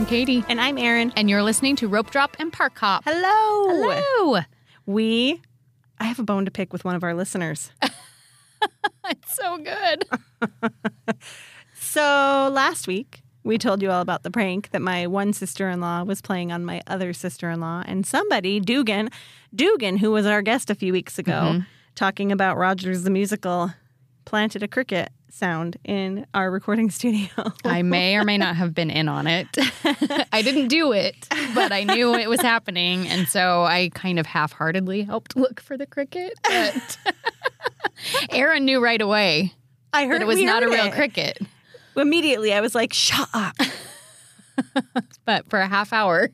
I'm Katie. And I'm Erin. And you're listening to Rope Drop and Park Hop. Hello. Hello. We, I have a bone to pick with one of our listeners. it's so good. so last week, we told you all about the prank that my one sister in law was playing on my other sister in law. And somebody, Dugan, Dugan, who was our guest a few weeks ago, mm-hmm. talking about Rogers the musical, planted a cricket sound in our recording studio. I may or may not have been in on it. I didn't do it, but I knew it was happening. And so I kind of half heartedly helped look for the cricket. But Erin knew right away I heard it was not a real it. cricket. Immediately, I was like, shut up. but for a half hour.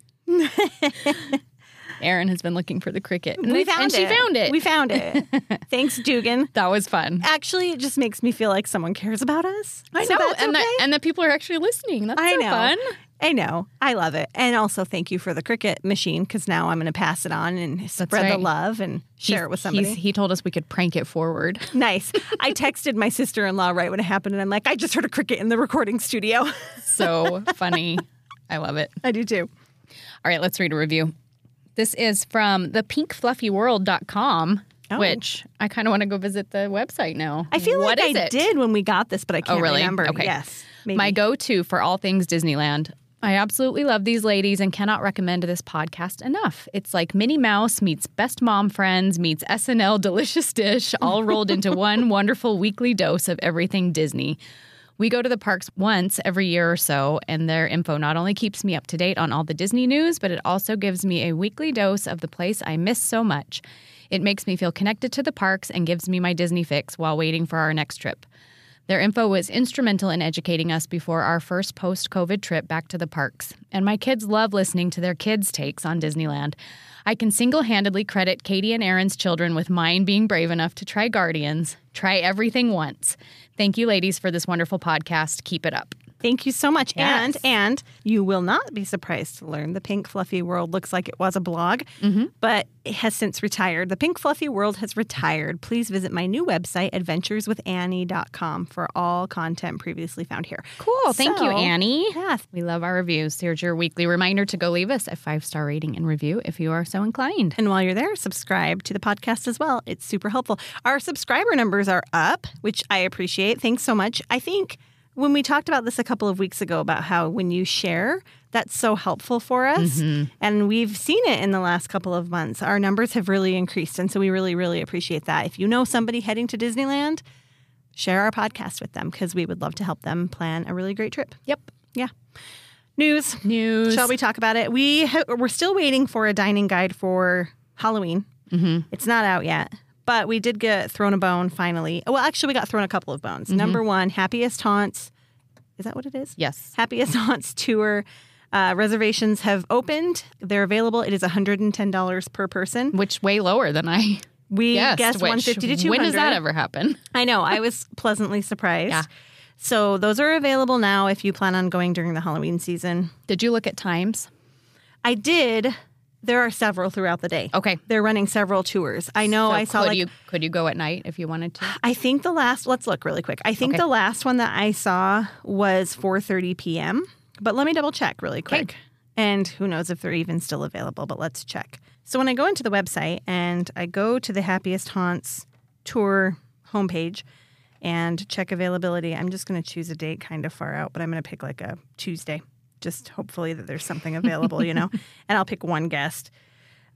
Erin has been looking for the cricket. And we found and it. she found it. We found it. Thanks, Dugan. That was fun. Actually, it just makes me feel like someone cares about us. I so know, and okay. that and that people are actually listening. That's I so know. fun. I know. I love it. And also thank you for the cricket machine because now I'm going to pass it on and spread right. the love and share He's- it with somebody. He told us we could prank it forward. nice. I texted my sister in law right when it happened and I'm like, I just heard a cricket in the recording studio. So funny. I love it. I do too. All right, let's read a review. This is from the pinkfluffyworld.com, Oh. which I kind of want to go visit the website now. I feel What like I it? did when we got this, but I oh, can't Oh, really? remember. Okay. Yes. Maybe. My go to for all things Disneyland. I absolutely love these ladies and cannot recommend this podcast enough. It's like Minnie Mouse meets Best Mom Friends meets SNL Delicious Dish, all rolled into one wonderful weekly dose of everything Disney. We go to the parks once every year or so, and their info not only keeps me up to date on all the Disney news, but it also gives me a weekly dose of the place I miss so much. It makes me feel connected to the parks and gives me my Disney fix while waiting for our next trip. Their info was instrumental in educating us before our first post COVID trip back to the parks. And my kids love listening to their kids' takes on Disneyland. I can single handedly credit Katie and Erin's children with mine being brave enough to try Guardians. Try everything once. Thank you, ladies, for this wonderful podcast. Keep it up. Thank you so much. Yes. And and you will not be surprised to learn the Pink Fluffy World looks like it was a blog, mm-hmm. but it has since retired. The Pink Fluffy World has retired. Please visit my new website, adventureswithannie.com, for all content previously found here. Cool. Thank you, Annie. Yeah. We love our reviews. Here's your weekly reminder to go leave us a five star rating and review if you are so inclined. And while you're there, subscribe to the podcast as well. It's super helpful. Our subscriber numbers are up, which I appreciate. Thanks so much. I think when we talked about this a couple of weeks ago about how when you share, that's so helpful for us. And we've seen it in the last couple of months. Our numbers have really increased. And so we really, really appreciate that. If you know somebody heading to Disneyland, share our podcast with them because we would love to help them plan a really great trip. Yep. Yeah. News. News. Shall we talk about it? We ha- we're still waiting for a dining guide for Halloween. Mm-hmm. It's not out yet, but we did get thrown a bone finally. Well, actually, we got thrown a couple of bones. Number one, Happiest Haunts. Is that what it is? Yes. Happiest Haunts tour. Uh, reservations have opened. They're available. It is $110 per person. Which way lower than I We guessed. guessed which- 150 to 200. When does that ever happen? I know. I was pleasantly surprised. Yeah. So those are available now if you plan on going during the Halloween season. Did you look at times? I did. There are several throughout the day. Okay. They're running several tours. I know So I saw could like you could you go at night if you wanted to? I think the last let's look really quick. I think Okay. the last one that I saw was 4:30 p.m. But let me double check really quick. And who knows if they're even still available, but let's check. So when I go into the website and I go to the Happiest Haunts tour homepage and check availability, I'm just going to choose a date kind of far out, but I'm going to pick like a Tuesday. Just hopefully that there's something available, you know. And I'll pick one guest.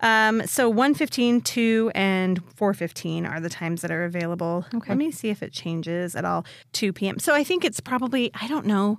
Um, so 115, 2, and 415 are the times that are available. Okay. Let me see if it changes at all. 2 p.m. So I think it's probably, I don't know,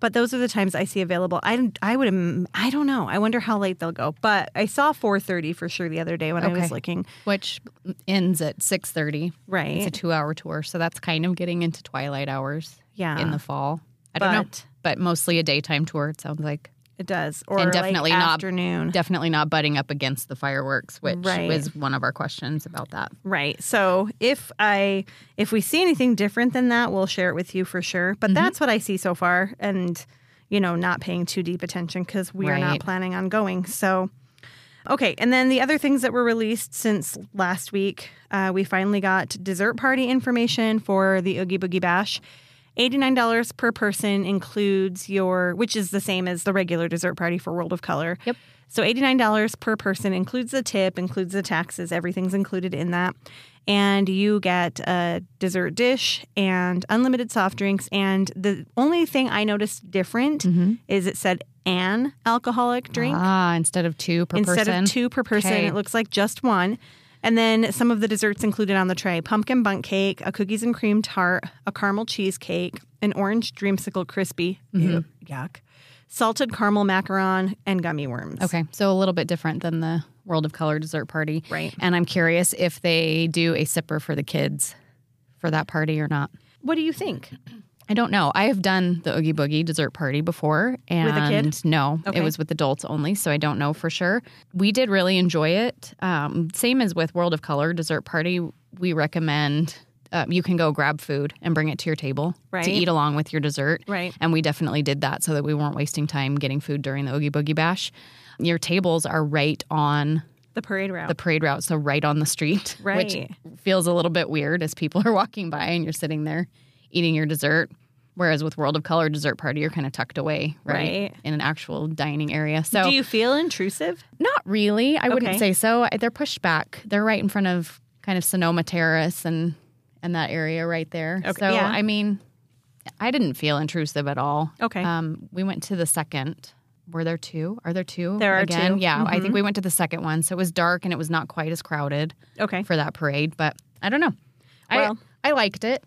but those are the times I see available. I, I would, I don't know. I wonder how late they'll go. But I saw 430 for sure the other day when I was looking. Which ends at six thirty. Right. It's a two hour tour, so that's kind of getting into twilight hours. Yeah. In the fall. I don't know. But- mostly a daytime tour, it sounds like. It does. Or and definitely like not afternoon. Definitely not butting up against the fireworks, which Right. was one of our questions about that. Right. So if I if we see anything different than that, we'll share it with you for sure. But that's what I see so far and you know, not paying too deep attention cuz we are not planning on going. So Okay, and then the other things that were released since last week, uh, we finally got dessert party information for the Oogie Boogie Bash. $89 per person includes your, which is the same as the regular dessert party for World of Color. Yep. So $89 per person includes the tip, includes the taxes, everything's included in that. And you get a dessert dish and unlimited soft drinks. And the only thing I noticed different is it said an alcoholic drink Ah, instead of two per instead person. Instead of two per person. Okay. It looks like just one. And then some of the desserts included on the tray pumpkin bundt cake, a cookies and cream tart, a caramel cheesecake, an orange dreamsicle crispy, Mm-hmm. ew, yuck, salted caramel macaron, and gummy worms. Okay, so a little bit different than the World of Color dessert party. Right. And I'm curious if they do a sipper for the kids for that party or not. What do you think? I don't know. I have done the Oogie Boogie dessert party before, and With a kid? no, Okay. it was with adults only, so I don't know for sure. We did really enjoy it. Um, same as with World of Color dessert party, we recommend uh, you can go grab food and bring it to your table Right. to eat along with your dessert. Right. And we definitely did that so that we weren't wasting time getting food during the Oogie Boogie Bash. Your tables are right on The parade route. the parade route, so right on the street, Right. which feels a little bit weird as people are walking by and you're sitting there eating your dessert. Whereas with World of Color dessert party, you're kind of tucked away, right, Right. in an actual dining area. So do you feel intrusive? not really. I wouldn't say so. They're pushed back. They're right in front of kind of Sonoma Terrace and and that area right there. Okay, So yeah. I mean, I didn't feel intrusive at all. Okay. Um, we went to the second. Were there two? Are there two? There are again? two. Mm-hmm. Yeah, I think we went to the second one, so it was dark and it was not quite as crowded Okay. for that parade. But I don't know. Well- I I liked it.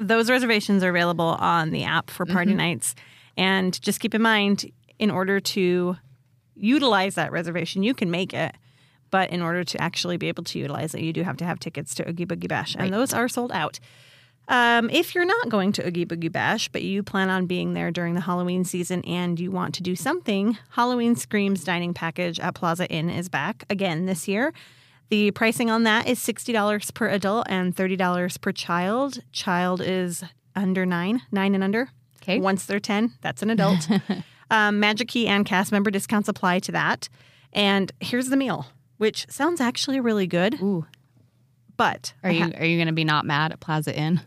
Those reservations are available on the app for party nights. And just keep in mind, in order to utilize that reservation, you can make it. But in order to actually be able to utilize it, you do have to have tickets to Oogie Boogie Bash. And those are sold out. Um, if you're not going to Oogie Boogie Bash, but you plan on being there during the Halloween season and you want to do something, Halloween Screams dining package at Plaza Inn is back again this year. The pricing on that is $60 per adult and $30 per child. Child is under nine, nine and under. Okay. Once they're 10, that's an adult. um, Magic Key and cast member discounts apply to that. And here's the meal, which sounds actually really good, Ooh, but are you ha- are you going to be not mad at Plaza Inn?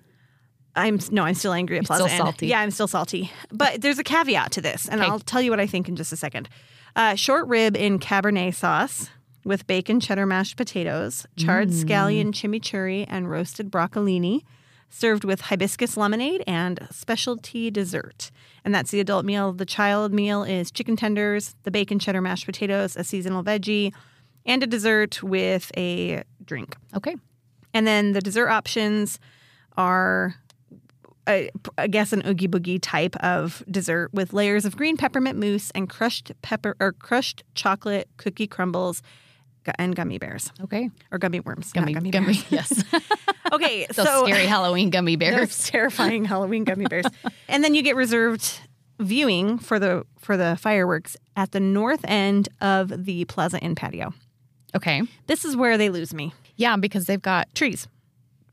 I'm no, I'm still angry at Plaza still Inn. salty. Yeah, I'm still salty. But there's a caveat to this, and Okay. I'll tell you what I think in just a second. Uh, short rib in Cabernet sauce with bacon cheddar mashed potatoes, charred Mm. scallion chimichurri, and roasted broccolini, served with hibiscus lemonade and specialty dessert. And that's the adult meal. The child meal is chicken tenders, the bacon cheddar mashed potatoes, a seasonal veggie, and a dessert with a drink. Okay. And then the dessert options are, I, guess, an oogie boogie type of dessert with layers of green peppermint mousse and crushed pepper or crushed chocolate cookie crumbles and gummy bears Okay. or gummy worms. Gummy, gummy, gummy, bears. yes. Okay, Those so scary Halloween gummy bears. terrifying Halloween gummy bears, and then you get reserved viewing for the for the fireworks at the north end of the Plaza Inn patio. Okay. This is where they lose me. Yeah, because they've got Trees.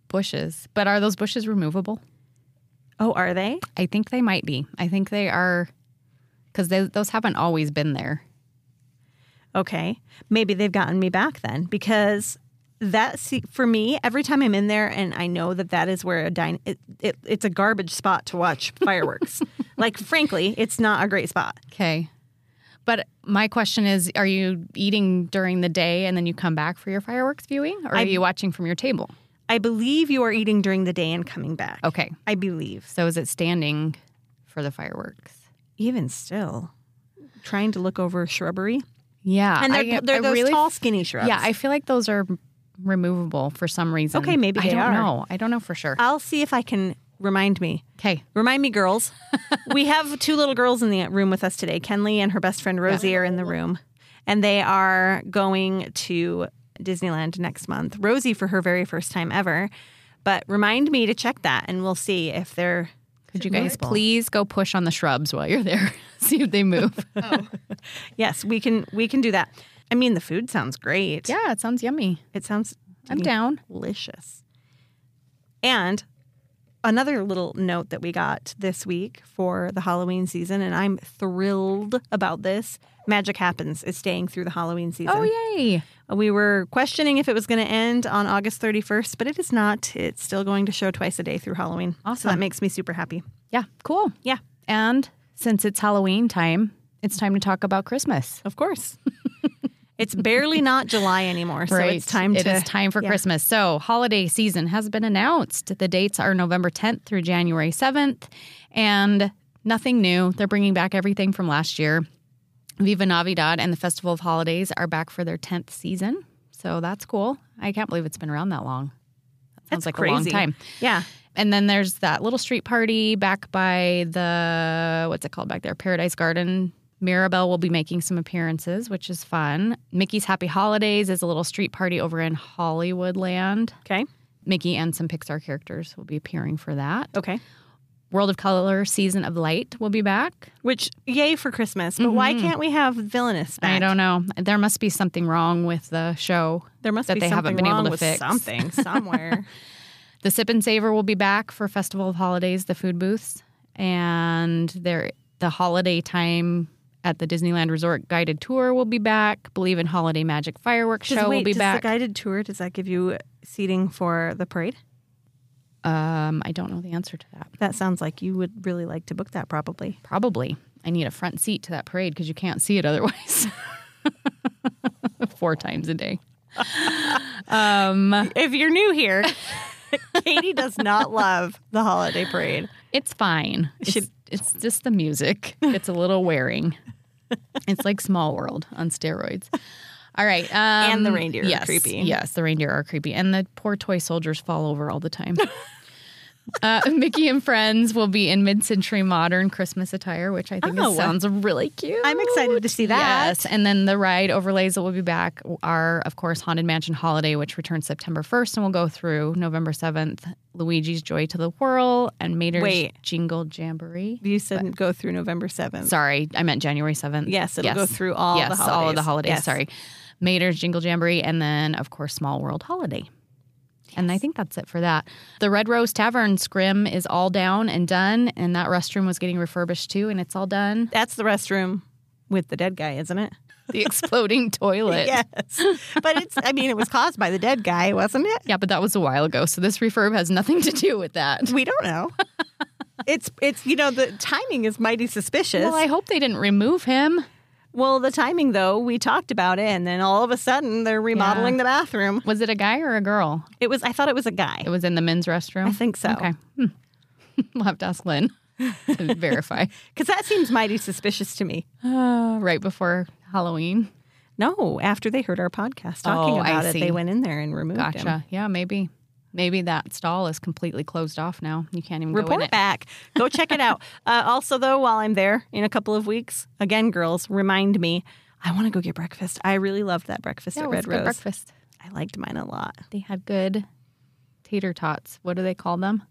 bushes. But are those bushes removable? Oh, are they? I think they might be. I think they are because those haven't always been there. Okay. Maybe they've gotten me back then because that see, for me every time I'm in there and I know that that is where a dine it, it, it's a garbage spot to watch fireworks. like frankly, it's not a great spot. Okay. But my question is are you eating during the day and then you come back for your fireworks viewing or are I- you watching from your table? I believe you are eating during the day and coming back. Okay. I believe. So is it standing for the fireworks? Even still, trying to look over shrubbery. Yeah. And they're, I- they're I those really- tall, skinny shrubs. Yeah, I feel like those are removable for some reason. Okay, maybe I don't are. know. I don't know for sure. I'll see if I can remind me. Okay. Remind me, girls. we have two little girls in the room with us today. Kenley and her best friend Rosie are in the room, and they are going to Disneyland next month. Rosie for her very first time ever. But remind me to check that, and we'll see if they're. Could you guys please go push on the shrubs while you're there? See if they move. Oh. Yes, we can. We can do that. I mean, the food sounds great. yeah, it sounds yummy. it sounds. I'm down. delicious. And another little note that we got this week for the Halloween season, and I'm thrilled about this. Magic Happens is staying through the Halloween season. Oh, yay. We were questioning if it was going to end on August 31st, but it is not. It's still going to show twice a day through Halloween. So Awesome. that makes me super happy. Yeah, cool. Yeah, And since it's Halloween time, it's time to talk about Christmas. of course. it's barely not July anymore, so it's time It to. is time for yeah. Christmas. So, holiday season has been announced. The dates are November 10th through January 7th, and nothing new. They're bringing back everything from last year. Viva Navidad and the Festival of Holidays are back for their 10th season. So, that's cool. I can't believe it's been around that long. That sounds That's like crazy. a long time. Yeah. And then there's that little street party back by the what's it called back there? Paradise Garden. Mirabel will be making some appearances, which is fun. Mickey's Happy Holidays is a little street party over in Hollywoodland. Okay. Mickey and some Pixar characters will be appearing for that. Okay. World of Color Season of Light will be back. Which, yay for Christmas. But why mm-hmm. can't we have Villainous back? I don't know. There must be something wrong with the show. There must that be they haven't something been able wrong to with fix. something somewhere. The Sip and Savor will be back for Festival of Holidays, the food booths, and there the holiday time at the Disneyland Resort guided tour will be back. Believe in Holiday Magic Fireworks show wait, will be back. the guided tour, does that give you seating for the parade? Um, I don't know the answer to that. That sounds like you would really like to book that probably. Probably. I need a front seat to that parade because you can't see it otherwise. Four times a day. Um, If you're new here, Katie does not love the holiday parade. It's fine. It's, Should- it's just the music. It's a little wearing. It's like Small World on steroids. All right. Um, And the reindeer are creepy. Yes, the reindeer are creepy. And the poor toy soldiers fall over all the time. uh, Mickey and Friends will be in mid century modern Christmas attire, which I think Oh. sounds really cute. I'm excited to see that. Yes. And then the ride overlays that will be back are, of course, Haunted Mansion Holiday, which returns September 1st and will go through November 7th. Luigi's Joy to the Whirl and Mater's Wait. Jingle Jamboree. You said go through November 7th. Sorry, I meant January 7th. Yes, it'll go through all the yes, all of the holidays. holidays. Yes. Sorry. Mater's Jingle Jamboree, and then, of course, Small World Holiday. And I think that's it for that. The Red Rose Tavern scrim is all down and done, and that restroom was getting refurbished too, and it's all done. That's the restroom with the dead guy, isn't it? The exploding toilet. Yes. but it's, I mean, it was caused by the dead guy, wasn't it? Yeah, but that was a while ago, so this refurb has nothing to do with that. We don't know. it's, it's, you know, the timing is mighty suspicious. Well, I hope they didn't remove him. Well, the timing, though, we talked about it, and then all of a sudden they're remodeling the bathroom. Was it a guy or a girl? It was, I thought it was a guy. It was in the men's restroom. I think so. Okay, Hmm. we'll have to ask Lynn to verify. Because that seems mighty suspicious to me. Uh, right before Halloween. No, after they heard our podcast talking Oh, about it, they went in there and removed Gotcha. him. Yeah, maybe. Maybe that stall is completely closed off now. You can't even go in Report it. back. Go check it out. Uh, also, though, while I'm there in a couple of weeks, again, girls, remind me. I want to go get breakfast. I really loved that breakfast Yeah, at Red Rose. breakfast. I liked mine a lot. They had good tater tots. What do they call them?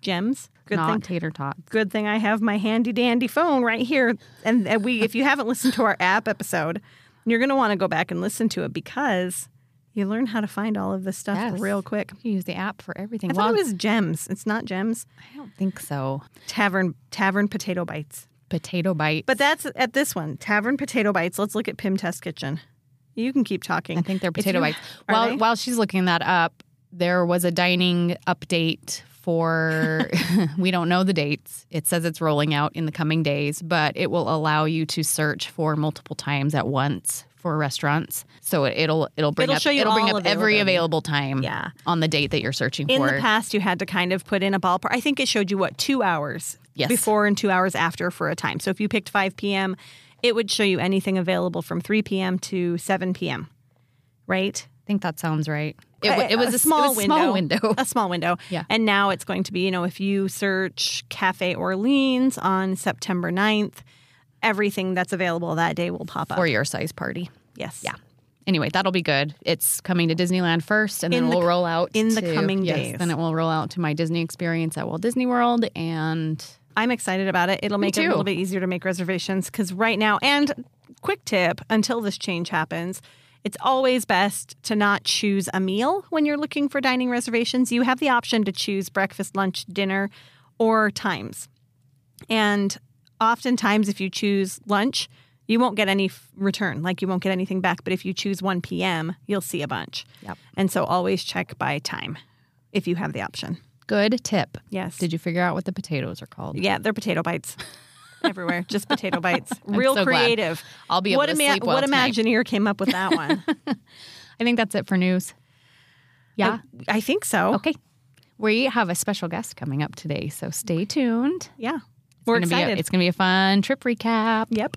Gems. Good Not thing. tater tots. Good thing I have my handy dandy phone right here. And and we, if you haven't listened to our app episode, you're going to want to go back and listen to it because you learn how to find all of this stuff Yes. real quick. You use the app for everything. I well, thought it was gems. It's not gems. I don't think so. Tavern Tavern Potato Bites. Potato bite. But that's at this one. Tavern Potato Bites. Let's look at Pym Test Kitchen. You can keep talking. I think they're potato you- bites. While they? while she's looking that up, there was a dining update for we don't know the dates. It says it's rolling out in the coming days, but it will allow you to search for multiple times at once for restaurants. So it, it'll it'll bring It'll up show you it'll bring up every available time Yeah. on the date that you're searching In for. In the past, you had to kind of put in a ballpark. I think it showed you what two hours Yes. before and two hours after for a time. So if you picked 5 p.m., it would show you anything available from 3 p.m. to 7 p.m. Right? I think that sounds right. It, it was a, small was window. small window. A small window. Yeah. And now it's going to be, you know, if you search Cafe Orleans on September 9th, everything that's available that day will pop up. for your size party. yes. Yeah. Anyway, that'll be good. It's coming to Disneyland first, and then In the we'll co- roll out in the to- coming yes, days. Then it will roll out to my Disney experience at Walt Disney World, and I'm excited about it. It'll make it a little bit easier to make reservations because right now, and quick tip until this change happens, it's always best to not choose a meal when you're looking for dining reservations. You have the option to choose breakfast, lunch, dinner, or times. And oftentimes, if you choose lunch, you won't get any f- return, like you won't get anything back. But if you choose 1 p.m., you'll see a bunch. Yep. And so always check by time if you have the option. Good tip. Yes. Did you figure out what the potatoes are called? Yeah, they're potato bites. Everywhere, just potato bites. Real so glad. creative. I'll be able what to ima- sleep well What tonight. Imagineer came up with that one? I think that's it for news. Yeah. Uh, I think so. okay. We have a special guest coming up today, so stay tuned. Yeah, we're gonna be a- excited. it's going to be a fun trip recap. yep.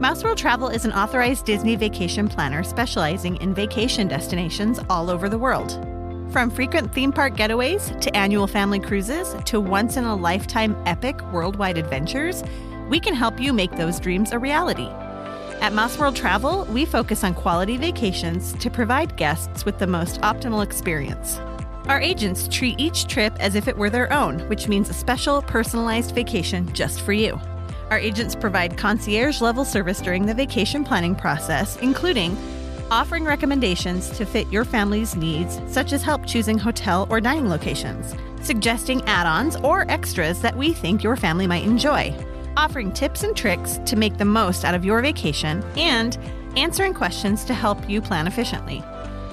Mouse World Travel is an authorized Disney vacation planner specializing in vacation destinations all over the world. From frequent theme park getaways to annual family cruises to once in a lifetime epic worldwide adventures, we can help you make those dreams a reality. At Mouse World Travel, we focus on quality vacations to provide guests with the most optimal experience. Our agents treat each trip as if it were their own, which means a special, personalized vacation just for you. Our agents provide concierge level service during the vacation planning process, including offering recommendations to fit your family's needs, such as help choosing hotel or dining locations, suggesting add ons or extras that we think your family might enjoy, offering tips and tricks to make the most out of your vacation, and answering questions to help you plan efficiently.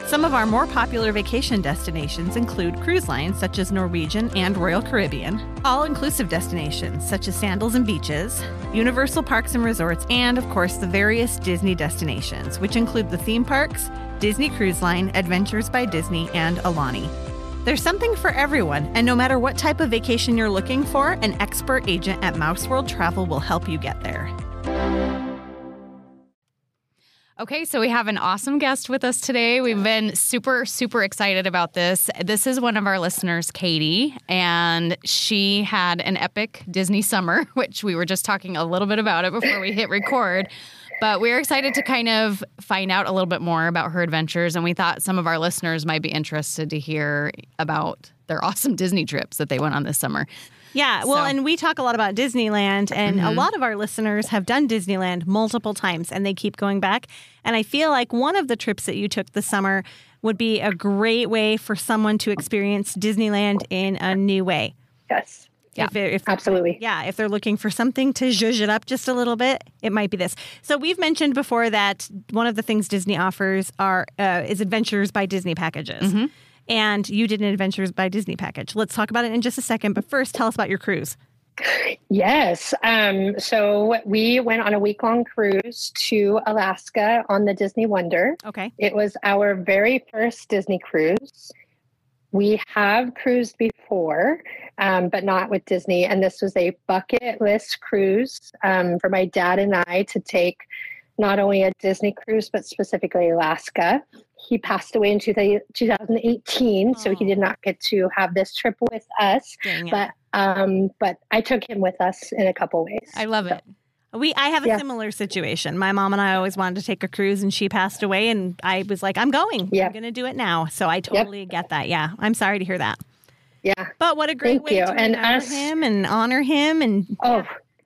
Some of our more popular vacation destinations include cruise lines such as Norwegian and Royal Caribbean, all inclusive destinations such as Sandals and Beaches, Universal Parks and Resorts, and of course the various Disney destinations, which include the theme parks, Disney Cruise Line, Adventures by Disney, and Aulani. There's something for everyone, and no matter what type of vacation you're looking for, an expert agent at Mouse World Travel will help you get there. Okay, so we have an awesome guest with us today. We've been super, super excited about this. This is one of our listeners, Katie, and she had an epic Disney summer, which we were just talking a little bit about it before we hit record. But we're excited to kind of find out a little bit more about her adventures, and we thought some of our listeners might be interested to hear about their awesome Disney trips that they went on this summer. Yeah, well, So- and we talk a lot about Disneyland, and a lot of our listeners have done Disneyland multiple times and they keep going back. And I feel like one of the trips that you took this summer would be a great way for someone to experience Disneyland in a new way. Yes, Yeah, if, if, absolutely. yeah, if they're looking for something to zhuzh it up just a little bit, it might be this. So we've mentioned before that one of the things Disney offers are uh, is Adventures by Disney packages. And you did an Adventures by Disney package. Let's talk about it in just a second. But first, tell us about your cruise. Yes. Um, so we went on a week long cruise to Alaska on the Disney Wonder. Okay. It was our very first Disney cruise. We have cruised before, um, but not with Disney. And this was a bucket list cruise um, for my dad and I to take not only a Disney cruise, but specifically Alaska. He passed away in two- 2018, so he did not get to have this trip with us. But um, but I took him with us in a couple ways. I love it. We I have a Yeah. similar situation. My mom and I always wanted to take a cruise and she passed away and I was like, I'm going. Yeah. I'm gonna do it now. So I totally get that. Yeah. I'm sorry to hear that. yeah. But what a great Thank way you. to And us- him and honor him and Oh,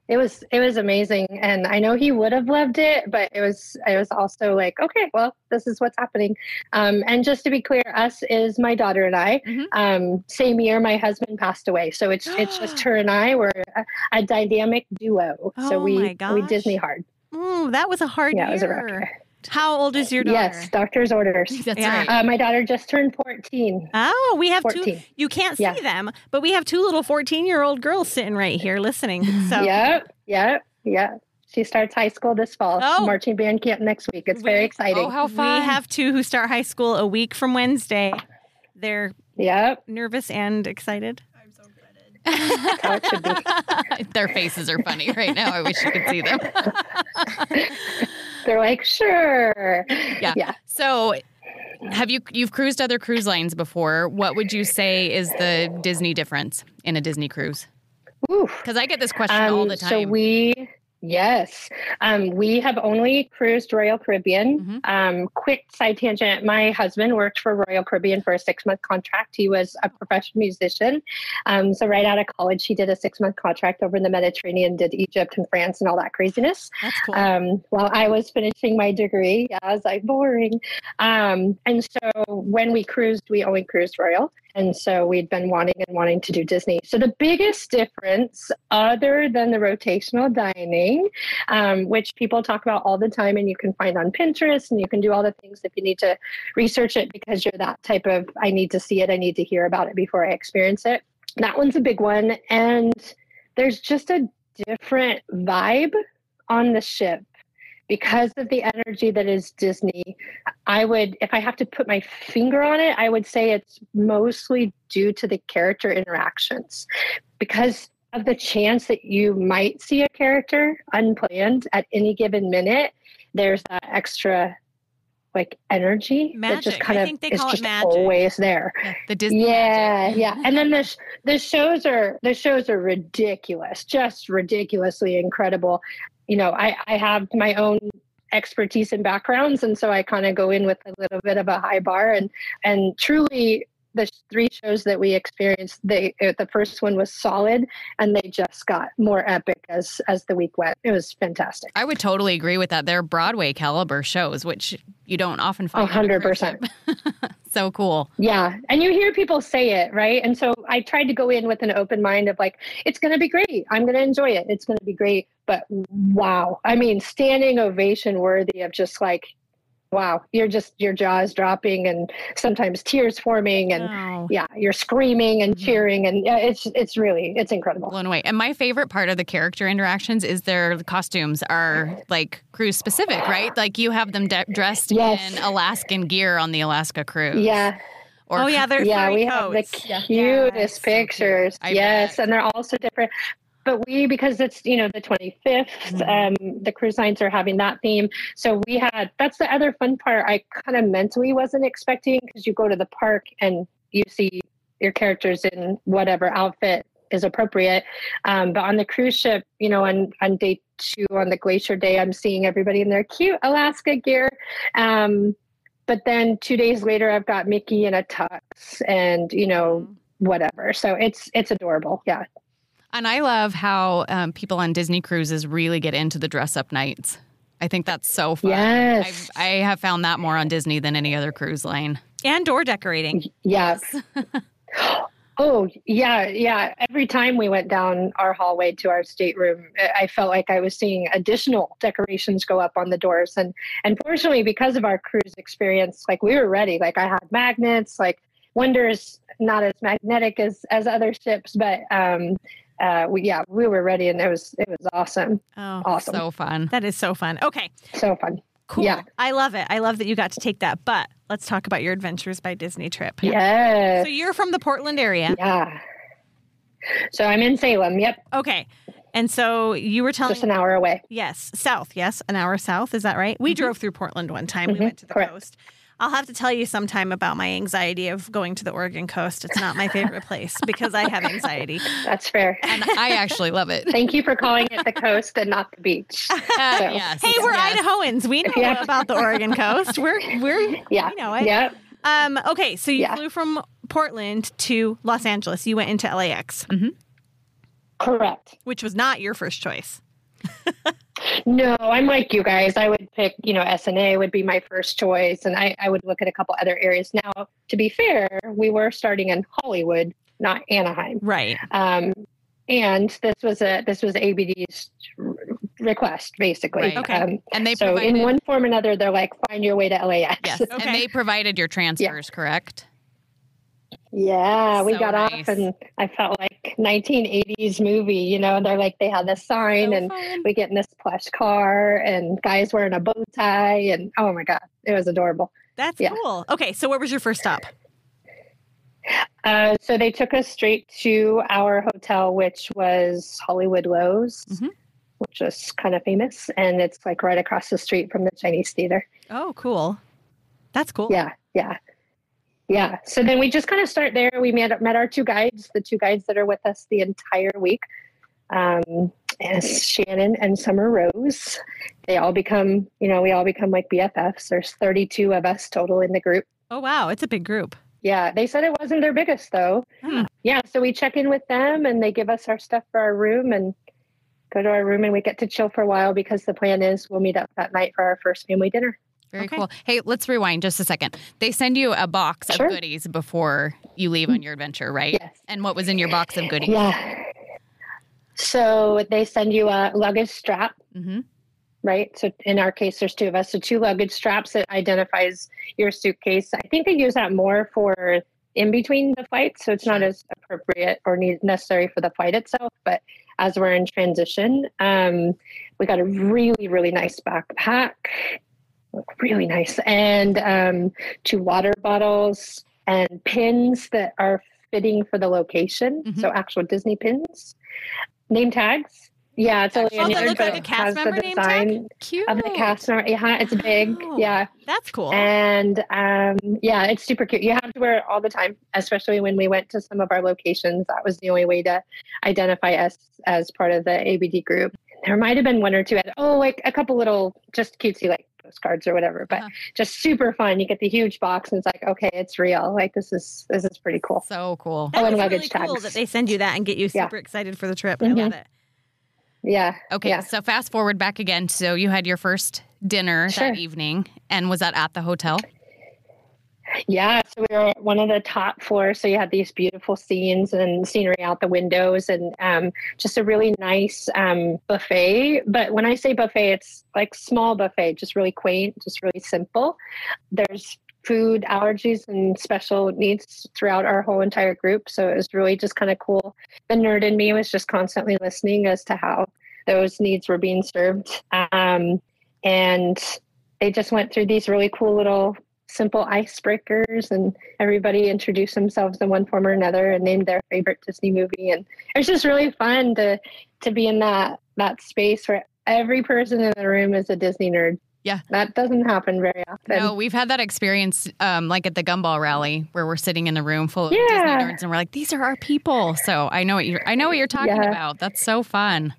it was it was amazing, and I know he would have loved it, but it was I was also like, okay, well, this is what's happening. Um, and just to be clear, us is my daughter and I. Mhm. Um, same year, my husband passed away, so it's it's just her and I. We're a, a dynamic duo. Oh so we we. Disney hard. mm, that was a hard Yeah, it was a rough year. How old is your daughter? Yes, doctor's orders. That's Yeah. right. Uh, my daughter just turned fourteen. Oh, we have two. You can't see Yeah. them, but we have two little 14 year old girls sitting right here listening. So Yep, yep, yep. She starts high school this fall. Oh. Marching band camp next week. It's We- very exciting. Oh, how we have two who start high school a week from Wednesday. They're Yep. nervous and excited. how it should be. Their faces are funny right now. I wish you could see them. They're like, sure. Yeah. Yeah. So, have you you've cruised other cruise lines before? What would you say is the Disney difference in a Disney cruise? Because I get this question all the time. Um, So we, yes, um, we have only cruised Royal Caribbean. Mhm. Um, quick side tangent: My husband worked for Royal Caribbean for a six-month contract. He was a professional musician. Um, so right out of college, he did a six-month contract over in the Mediterranean, did Egypt and France and all that craziness. That's cool. Um, while I was finishing my degree, yeah, I was like boring. Um, and so when we cruised, we only cruised Royal. And so we'd been wanting and wanting to do Disney. So the biggest difference, other than the rotational dining, um, which people talk about all the time and you can find on Pinterest and you can do all the things if you need to research it because you're that type of, I need to see it, I need to hear about it before I experience it. That one's a big one. And there's just a different vibe on the ship because of the energy that is Disney. I would, if I have to put my finger on it, I would say it's mostly due to the character interactions because of the chance that you might see a character unplanned at any given minute. There's that extra like energy that just Magic. kind I of think they is call it just magic. always there the Disney yeah magic. yeah and then the sh- the shows are the shows are ridiculous just ridiculously incredible you know i i have my own expertise and backgrounds and so i kind of go in with a little bit of a high bar and and truly the three shows that we experienced they uh, the first one was solid and they just got more epic as as the week went it was fantastic I would totally agree with that. They're Broadway caliber shows, which you don't often find. hundred percent. so cool. Yeah. And you hear people say it, right? And so I tried to go in with an open mind of like, it's going to be great. I'm going to enjoy it. It's going to be great. But wow. I mean, standing ovation worthy of just like, wow, you're just, your jaws dropping and sometimes tears forming and Oh. yeah, you're screaming and Mhm. cheering. And yeah, it's, it's really, it's incredible. Blown away. And my favorite part of the character interactions is their costumes are like cruise specific, right? Like you have them de- dressed Yes. in Alaskan gear on the Alaska cruise. Yeah. Or oh yeah, they're yeah, furry we have the coats. cutest Yes, so pictures. I yes, bet. and they're also different. But we, because it's you know the 25th, um, the cruise lines are having that theme. So we had that's the other fun part. I kind of mentally wasn't expecting because you go to the park and you see your characters in whatever outfit is appropriate. Um, but on the cruise ship, you know, on on day two on the glacier day, I'm seeing everybody in their cute Alaska gear. Um, but then two days later, I've got Mickey in a tux and you know whatever. So it's it's adorable. Yeah. And I love how um, people on Disney cruises really get into the dress up nights. I think that's so fun. Yes. I've, I have found that more on Disney than any other cruise line. and door decorating. Yes. oh, yeah, yeah. Every time we went down our hallway to our stateroom, I- I felt like I was seeing additional decorations go up on the doors. And and fortunately, because of our cruise experience, like we were ready. Like I had magnets. Like Wonder's not as magnetic as as other ships, but um, uh, we yeah, we were ready, and it was it was awesome, Oh, awesome, so, fun. that is so fun. Okay, so fun. cool. Yeah. I love it. I love that you got to take that. But let's talk about your Adventures by Disney trip. Yes. So you're from the Portland area. Yeah. So I'm in Salem. Yep, Okay. And so you were telling just an hour away. Yes, south. Yes, an hour south. Is that right? We drove through Portland one time. We Mhm, went to the correct. coast. I'll have to tell you sometime about my anxiety of going to the Oregon coast. It's not my favorite place because I have anxiety. That's fair. And I actually love it. Thank you for calling it the coast and not the beach. Uh, yes. Hey, we're yes. Idahoans. We know Yeah. about the Oregon coast. We're we're Yeah. we know it. Yep. Um. Okay. So you Yeah. flew from Portland to Los Angeles. You went into LAX, Correct. which was not your first choice. No, I'm like you guys. I would pick, you know, SNA would be my first choice, and I, I would look at a couple other areas. Now, to be fair, we were starting in Hollywood, not Anaheim. Right. Um, and this was a this was ABD's request, basically. Right. Okay. Um, And they so provided in one form or another, they're like, find your way to LAX. yes, Okay. and they provided your transfers, correct? Yeah, we got nice. off and I felt like 1980s movie, you know, they're like they had this sign So and fun. we get in this plush car and guys wearing a bow tie and oh my god, it was adorable. That's Yeah. cool. Okay. So where was your first stop? Uh, so they took us straight to our hotel, which was Hollywood Loews, Mhm. which is kind of famous, and it's like right across the street from the Chinese theater. Oh, cool. That's cool. Yeah, yeah, yeah. So then we just kind of start there. We met met our two guides, the two guides that are with us the entire week. um, Shannon and Summer Rose. They all become, you know, we all become like BFFs. There's 32 of us total in the group. Oh, wow. It's a big group. Yeah, they said it wasn't their biggest though. Hmm. Yeah, so we check in with them and they give us our stuff for our room and go to our room and we get to chill for a while because the plan is we'll meet up that night for our first family dinner. Very Okay. cool. Hey, let's rewind just a second. They send you a box Sure. of goodies before you leave on your adventure, right? Yes. And what was in your box of goodies? Yeah. So they send you a luggage strap, hmm right? So in our case, there's two of us. So two luggage straps that identifies your suitcase. I think they use that more for in between the flights, so it's not as appropriate or necessary for the flight itself. But as we're in transition, um, we got a really really nice backpack, really nice, and um, two water bottles and pins that are fitting for the location. Mhm. So actual Disney pins, name tags. Yeah, it's a Oh, that looks like a cast has the member name tag? design Cute. of the cast member. Yeah, it's big. Wow. Yeah, That's cool. and um, yeah, it's super cute. You have to wear it all the time, especially when we went to some of our locations. That was the only way to identify us as part of the ABD group. There might have been one or two. Oh, like a couple little just cutesy like postcards or whatever, but Uh-huh. just super fun. You get the huge box, and it's like, okay, it's real. Like this is this is pretty cool. So cool. That Oh, and luggage really cool tags. that they send you that and get you Yeah. super excited for the trip. I Mhm. love it. Yeah. Okay, Yeah. so fast forward back again. So you had your first dinner Sure. that evening, and was that at the hotel? Yeah, so we were one of the top floors, so you had these beautiful scenes and scenery out the windows, and um, just a really nice um, buffet. But when I say buffet, it's like small buffet, just really quaint, just really simple. There's food allergies and special needs throughout our whole entire group, so it was really just kind of cool. The nerd in me was just constantly listening as to how those needs were being served, um, and they just went through these really cool little simple icebreakers and everybody introduced themselves in one form or another and named their favorite Disney movie and it was just really fun to to be in that that space where every person in the room is a Disney nerd. Yeah. That doesn't happen very often. No, we've had that experience, um, like at the Gumball rally, where we're sitting in the room full of Yeah. Disney nerds, and we're like, "These are our people." So I know what you're. I know what you're talking Yeah. about. That's so fun.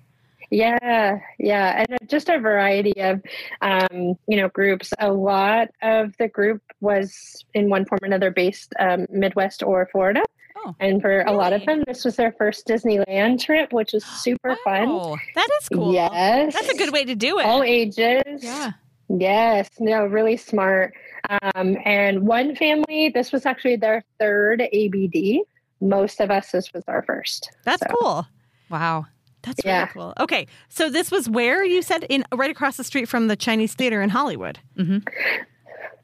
Yeah, yeah, and just a variety of, um, you know, groups. A lot of the group was in one form or another based um, Midwest or Florida, Oh. and for a lot of them, this was their first Disneyland trip, which was super fun. Oh, That is cool. Yes, That's a good way to do it. All ages. yeah. Yes, no, really smart. Um, and one family, this was actually their third ABD. Most of us, this was our first. That's So, cool. Wow. That's Yeah. really cool. Okay, so this was where you said in right across the street from the Chinese theater in Hollywood. Mm-hmm.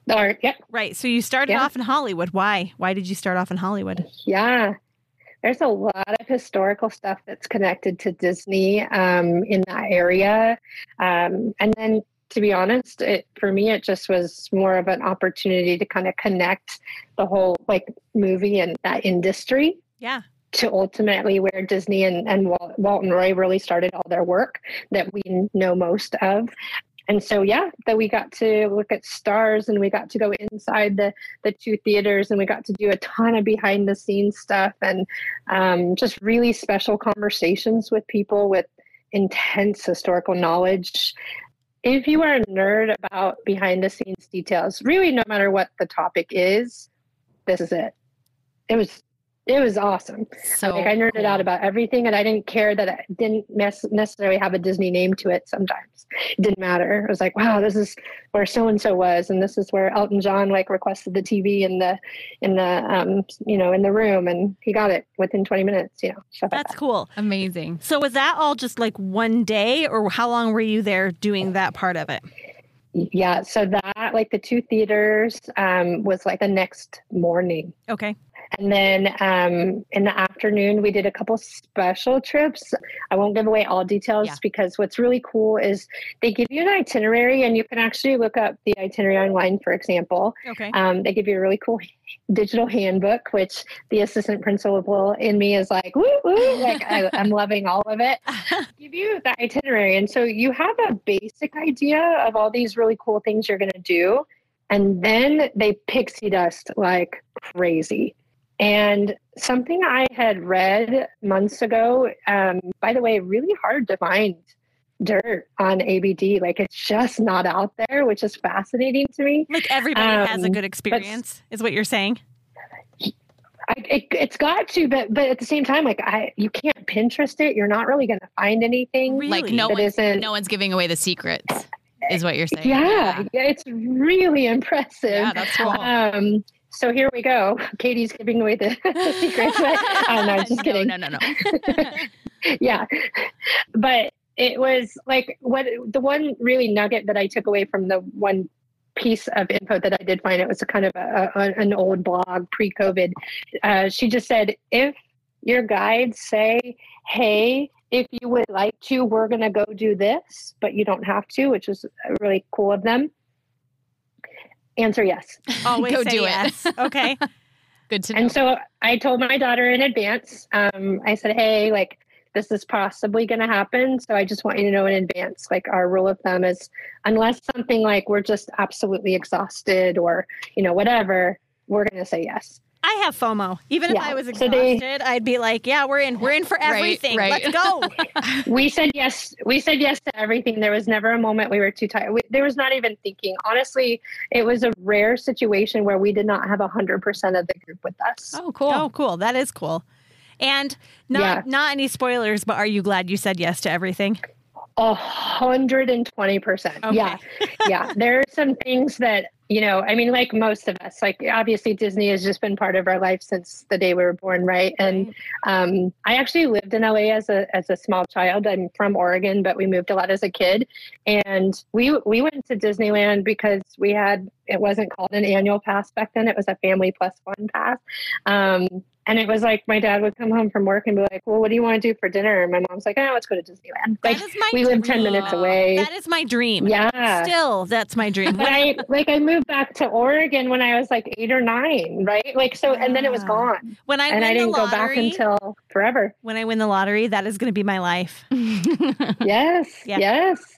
Or, yeah. Right. So you started Yeah. off in Hollywood. Why? Why did you start off in Hollywood? Yeah. There's a lot of historical stuff that's connected to Disney um, in that area. Um, and then, to be honest, it, for me, it just was more of an opportunity to kind of connect the whole like movie and that industry Yeah. To ultimately where Disney and, and Walt, Walt and Roy really started all their work that we know most of. And so, yeah, that we got to look at stars and we got to go inside the, the two theaters and we got to do a ton of behind the scenes stuff and um, just really special conversations with people with intense historical knowledge. If you are a nerd about behind the scenes details, really, no matter what the topic is, this is it. It was it was awesome. So like I nerded cool. out about everything, and I didn't care that it didn't nec- necessarily have a Disney name to it. Sometimes it didn't matter. I was like, wow, this is where so and so was, and this is where Elton John like requested the TV in the in the um you know in the room, and he got it within 20 minutes. You know, stuff like That's cool. amazing. So was that all just like one day, or how long were you there doing that part of it? Yeah, so that like the two theaters um was like the next morning. Okay. And then um, in the afternoon, we did a couple special trips. I won't give away all details Yeah. because what's really cool is they give you an itinerary, and you can actually look up the itinerary online, for example. Okay. Um, they give you a really cool digital handbook, which the assistant principal in me is like, woo, woo, like I, I'm loving all of it. give you the itinerary. And so you have a basic idea of all these really cool things you're going to do. And then they pixie dust like crazy. And something I had read months ago, um, by the way, really hard to find dirt on ABD. Like it's just not out there, which is fascinating to me. Like everybody has a Um, good experience, is what you're saying. I, it, it's got to, but but at the same time, like I, you can't Pinterest it. You're not really going to find anything. Really? Like no That one's, isn't- no one's giving away the secrets, is what you're saying. Yeah, yeah, it's really impressive. Yeah, that's cool. Um, so here we go. Katie's giving away the secrets. But, oh, no, just kidding. No, no, no, no. yeah but it was like what the one really nugget that i took away from the one piece of info that i did find it was a kind of a, a, an old blog pre-covid uh, she just said if your guides say hey if you would like to we're going to go do this but you don't have to which is really cool of them answer yes Always Go say do it. Okay. Good to know. And so I told my daughter in advance. Um, I said, "Hey, like this is possibly going to happen, so I just want you to know in advance. Like our rule of thumb is, unless something like we're just absolutely exhausted or you know whatever, we're going to say yes. I have FOMO. Even if I was So they- I'd be like, "Yeah, we're in. We're in for Right, everything. right. Let's go." we said yes. We said yes to everything. There was never a moment we were too tired. We, there was not even thinking. Honestly, it was a rare situation where we did not have hundred percent of the group with us. oh, cool. Oh, cool. That is cool. And not Yeah. not any spoilers, but are you glad you said yes to everything? A hundred and twenty percent. Okay. Yeah. yeah. There are some things that, you know, I mean, like most of us, like obviously Disney has just been part of our life since the day we were born, right? And um, I actually lived in LA as a as a small child. I'm from Oregon, but we moved a lot as a kid. And we we went to Disneyland because we had it wasn't called an annual pass back then. It was a family plus one pass. Um, and it was like my dad would come home from work and be like, "Well, what do you want to do for dinner?" And my mom's like, "Oh, let's go to Disneyland." Like that is my we live ten minutes away. That is my dream. Yeah. Still, that's my dream. But I like I moved back to Oregon when I was like eight or nine, right? Like so, and then it was gone, when I and I didn't the go back until forever. when I win the lottery, that is going to be my life. yes, Yeah. yes.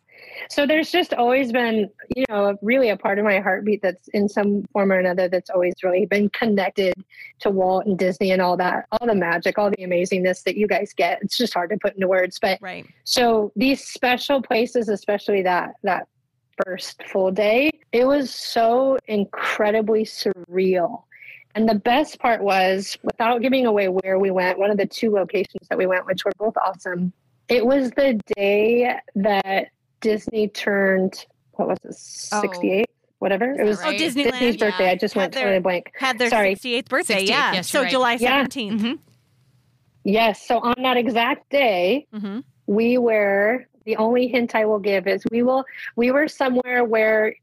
So there's just always been, you know, really a part of my heartbeat that's in some form or another that's always really been connected to Walt and Disney and all that, all the magic, all the amazingness that you guys get. It's just hard to put into words, but Right. So these special places, especially that that first full day, it was so incredibly surreal. And the best part was, without giving away where we went, one of the two locations that we went, which were both awesome, it was the day that Disney turned, what was it, Oh. 68? Whatever. It that was right? Oh, Disneyland. Disney's birthday. Yeah. I just Had went their- totally blank. Had their Sorry. 68th birthday. 68th, yeah. yes, so right. July Yeah. 17th. Mhm. Yes. So on that exact day, hmm we were the only hint I will give is we will we were somewhere where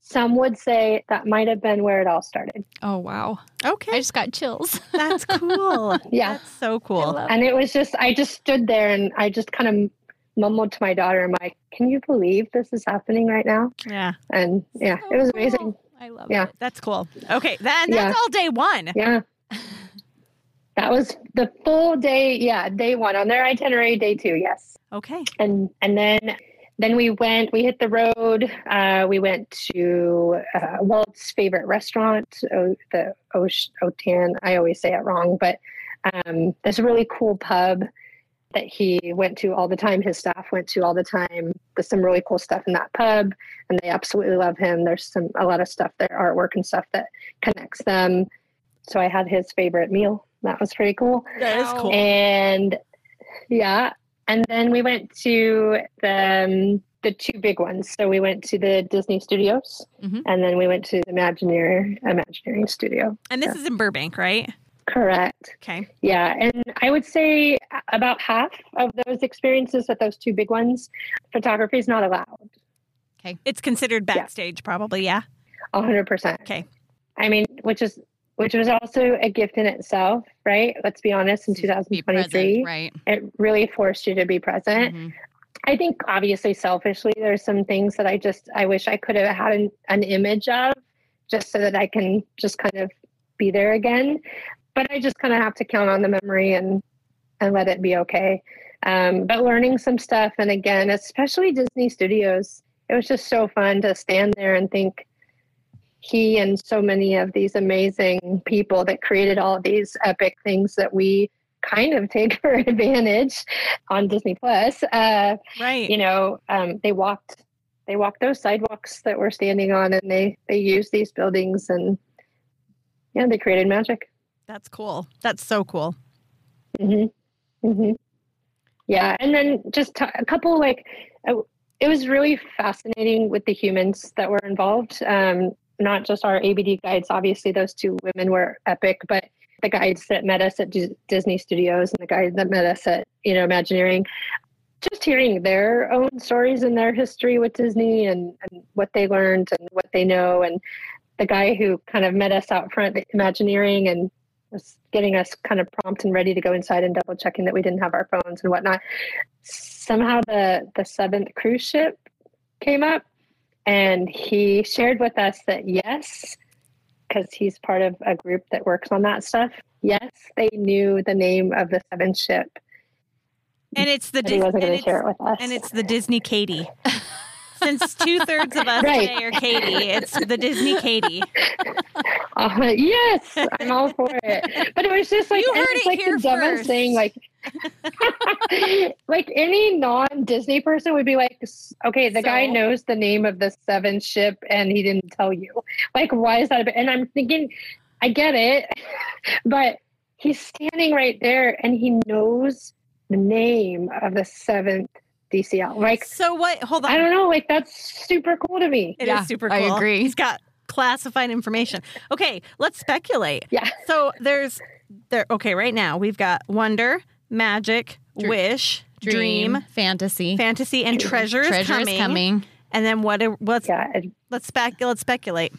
some would say that might have been where it all started. Oh, wow. Okay. I just got chills. That's cool. Yeah. That's so cool. love And it was just I just stood there and I just kind of mumbled to my daughter, I'm like, Can you believe this is happening right now? Yeah. And yeah, So it was cool. amazing. I love Yeah. it. That's cool. Okay. That, that's Yeah. all day one. Yeah. That was the full day, yeah, day one. On their itinerary, day two, yes. Okay. and and then then we went we hit the road uh, we went to uh, walt's favorite restaurant o- the Osh- otan i always say it wrong but um, there's a really cool pub that he went to all the time his staff went to all the time there's some really cool stuff in that pub and they absolutely love him there's some a lot of stuff there artwork and stuff that connects them so i had his favorite meal that was pretty cool That is cool. and yeah, and then we went to the um, the two big ones. So we went to the Disney Studios, Mhm. and then we went to the Imagineer Imagineering Studio. And this is in Burbank, right? Correct. Okay. Yeah, and I would say about half of those experiences at those two big ones, photography is not allowed. Okay. It's considered backstage, probably. Yeah. A hundred percent. Okay. I mean, which is which was also a gift in itself, right? Let's be honest. In 2023, present, right? it really forced you to be present. Mhm. I think obviously selfishly there's some things that I just I wish I could have had an, an image of just so that I can just kind of be there again. But I just kind of have to count on the memory and and let it be okay. Um, but learning some stuff and again, especially Disney Studios, it was just so fun to stand there and think, he and so many of these amazing people that created all these epic things that we kind of take for advantage on Disney Plus. Uh, Right. you know, um, they walked they walked those sidewalks that we're standing on, and they they used these buildings, and yeah, they created magic. That's cool. That's so cool. hmm hmm Yeah, and then just t- a couple like uh, it was really fascinating with the humans that were involved. Um, not just our ABD guides. Obviously, those two women were epic, but the guides that met us at D- Disney Studios and the guides that met us at you know Imagineering. Just hearing their own stories and their history with Disney and, and what they learned and what they know, and the guy who kind of met us out front at Imagineering and getting us kind of prompt and ready to go inside and double checking that we didn't have our phones and whatnot. Somehow the the seventh cruise ship came up, and he shared with us that yes, because he's part of a group that works on that stuff. Yes, they knew the name of the seventh ship, And it's the but he wasn't going to share it with us. and it's the Disney Katie. Since two thirds of us Right. today are Katie, it's the Disney Katie. Uh, yes, I'm all for it. But it was just like You heard it's it like here the dumbest thing. Like, like any non-Disney person would be like, okay, the guy knows the name of the seventh ship and he didn't tell you. Like, why is that? A bit? And I'm thinking, I get it, but he's standing right there and he knows the name of the seventh DCL. Like, So what? Hold on. I don't know. Like, that's super cool to me. It is Yeah, super I cool. agree. He's got classified information. Okay, let's speculate. Yeah. So there's there. Okay, right now we've got wonder, magic, Dr- wish, dream, fantasy, fantasy, and treasures, treasures coming. coming. And then what? Let's Yeah. let's spec. Let's speculate.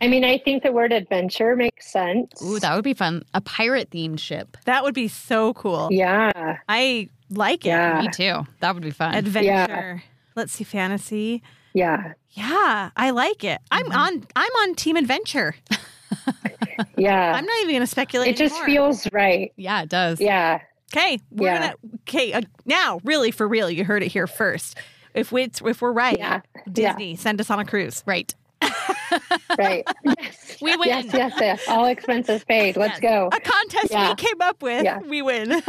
I mean, I think the word adventure makes sense. Ooh, that would be fun. A pirate themed ship. That would be so cool. Yeah. I like it. Yeah. Me too. That would be fun. Adventure. Let's see, fantasy. Yeah. Yeah, I like it. I'm Mm-hmm. on. I'm on team adventure. Yeah. I'm not even going to speculate. it just anymore. feels right. yeah, it does. Yeah. Okay, we're Yeah. gonna. Okay, uh, now really for real, you heard it here first. If we if we're right, Yeah. Disney send us on a cruise. Right. Right. yes. We win. Yes, yes, yes. All expenses paid. Let's Yes. go. A contest Yeah. we came up with. Yeah. We win.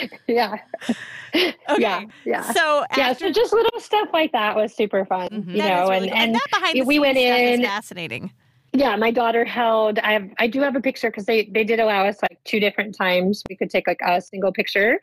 yeah. okay. Yeah. Yeah. So Yeah. So just little stuff like that was super fun. Mhm. You that know, really and, cool. and that behind we went scenes stuff is in fascinating. yeah, my daughter held I have I do have a picture because they they did allow us like two different times we could take like a single picture.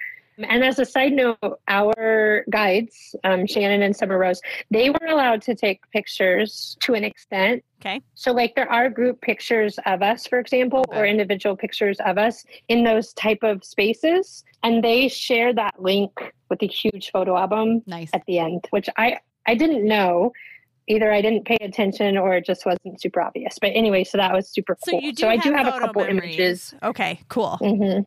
And as a side note, our guides, um, Shannon and Summer Rose, they were allowed to take pictures to an extent. Okay. So, like, there are group pictures of us, for example, or individual pictures of us in those type of spaces, and they share that link with a huge photo album Nice. at the end, which I I didn't know. Either I didn't pay attention or it just wasn't super obvious. But anyway, so that was super So cool. so I do have a couple memories. images. Okay, cool. hmm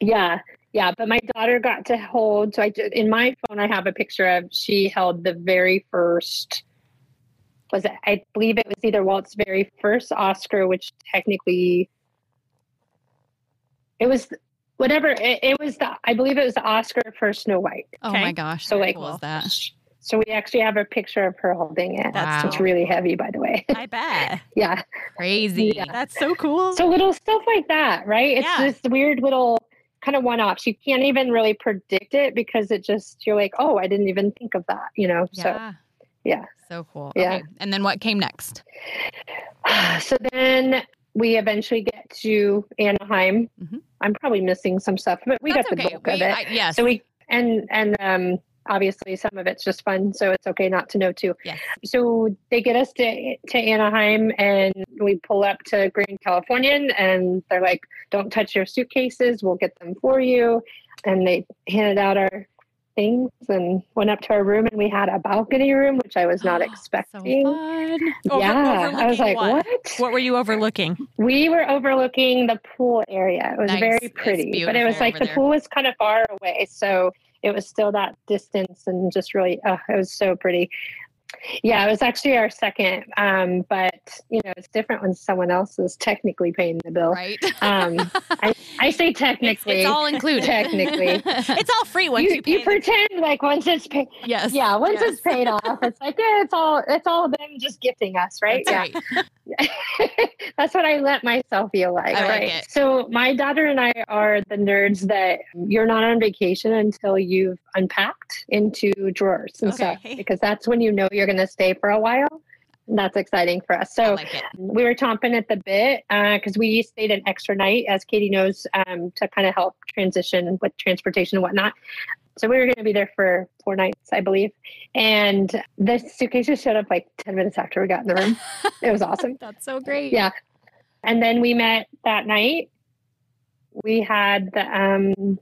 Yeah, yeah. But my daughter got to hold. So I in my phone, I have a picture of she held the very first. Was it? I believe it was either Walt's very first Oscar, which technically. It was whatever. It, it was the. I believe it was the Oscar for Snow White. Oh my gosh. So how like, cool is that? So we actually have a picture of her holding it. That's Wow. It's really heavy, by the way. I bet. yeah. Crazy. Yeah. That's so cool. So little stuff like that, right? It's Yeah. this weird little kind of one offs. You can't even really predict it because it just you're like, oh, I didn't even think of that, you know. Yeah. yeah. So cool. Yeah. Okay. And then what came next? So so then we eventually get to Anaheim. Mhm. I'm probably missing some stuff, but we That's got the okay. bulk of it. I- yes. So we and and um obviously some of it's just fun, so it's okay not to know too. Yes. So they get us to to Anaheim and we pull up to Grand Californian and they're like, Don't touch your suitcases, we'll get them for you. And they handed out our things and went up to our room and we had a balcony room, which I was not expecting. So fun. Over- yeah. I was like, what? what? What were you overlooking? We were overlooking the pool area. It was Nice. very pretty, but it was like the there. pool was kind of far away. So it was still that distance and just really, uh, it was so pretty. Yeah, it was actually our second, um, but you know it's different when someone else is technically paying the bill. Right. Um, I, I say technically. it's all included. Technically. It's all free once you, you, pay. you the- pretend like once it's paid. yes. Yeah, once yes. it's paid off, it's like yeah, it's all it's all them just gifting us, right? That's yeah. right. That's what I let myself feel like, I right? it. So my daughter and I are the nerds that you're not on vacation until you've unpacked into drawers and stuff because that's when you know you're going to stay for a while. And that's exciting for us. So like we were chomping at the bit because we stayed an extra night, as Katie knows, um, to kind of help transition with transportation and whatnot. So we were going to be there for four nights, I believe. And the suitcases showed up like 10 minutes after we got in the room. it was awesome. That's so great. Yeah. And then we met that night. We had the um,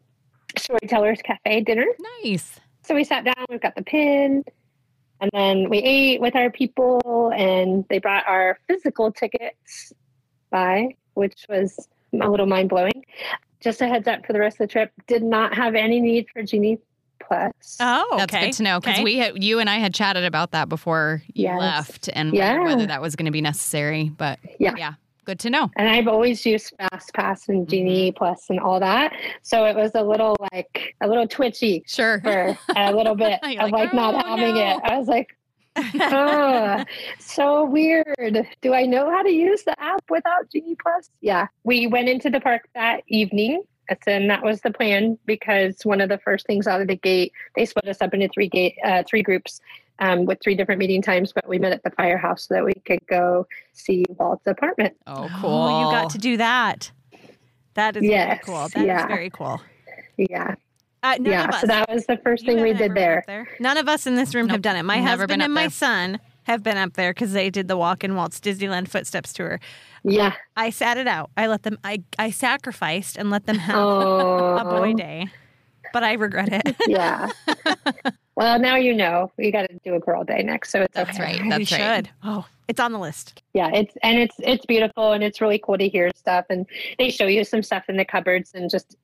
Storytellers Cafe dinner. Nice. So we sat down, we got the pin, and then we ate with our people, and they brought our physical tickets by, which was a little mind blowing. Just a heads up for the rest of the trip, did not have any need for Genie Plus. Oh, okay. That's good to know because Okay. we had, you and I had chatted about that before you Yes. left and Yeah. whether, whether that was going to be necessary. But Yeah. yeah, good to know. and I've always used Fast Pass and mm-hmm. Genie Plus and all that. So it was a little like a little twitchy Sure. for a little bit of like, like not "Oh, having no." it. I was like, oh, so weird. Do I know how to use the app without Genie Plus? Yeah. We went into the park that evening. And that was the plan because one of the first things out of the gate, they split us up into three gate, uh, three groups um, with three different meeting times. But we met at the firehouse so that we could go see Walt's apartment. Oh, cool. Oh, you got to do that. That is Yes, very cool. That is yeah. very cool. Yeah, Uh, none yeah. of us, So that was the first you thing we did ever been there. None of us in this room Nope, have done it. My never husband been up and my there. son have been up there because they did the Walk in Walt's Disneyland Footsteps tour. Yeah. I sat it out. I let them. I I sacrificed and let them have Oh, a boy day, but I regret it. yeah. well, now you know. You got to do a girl day next, so it's That's okay. right. we That's right. should. Oh, it's on the list. Yeah, it's and it's it's beautiful and it's really cool to hear stuff and they show you some stuff in the cupboards and just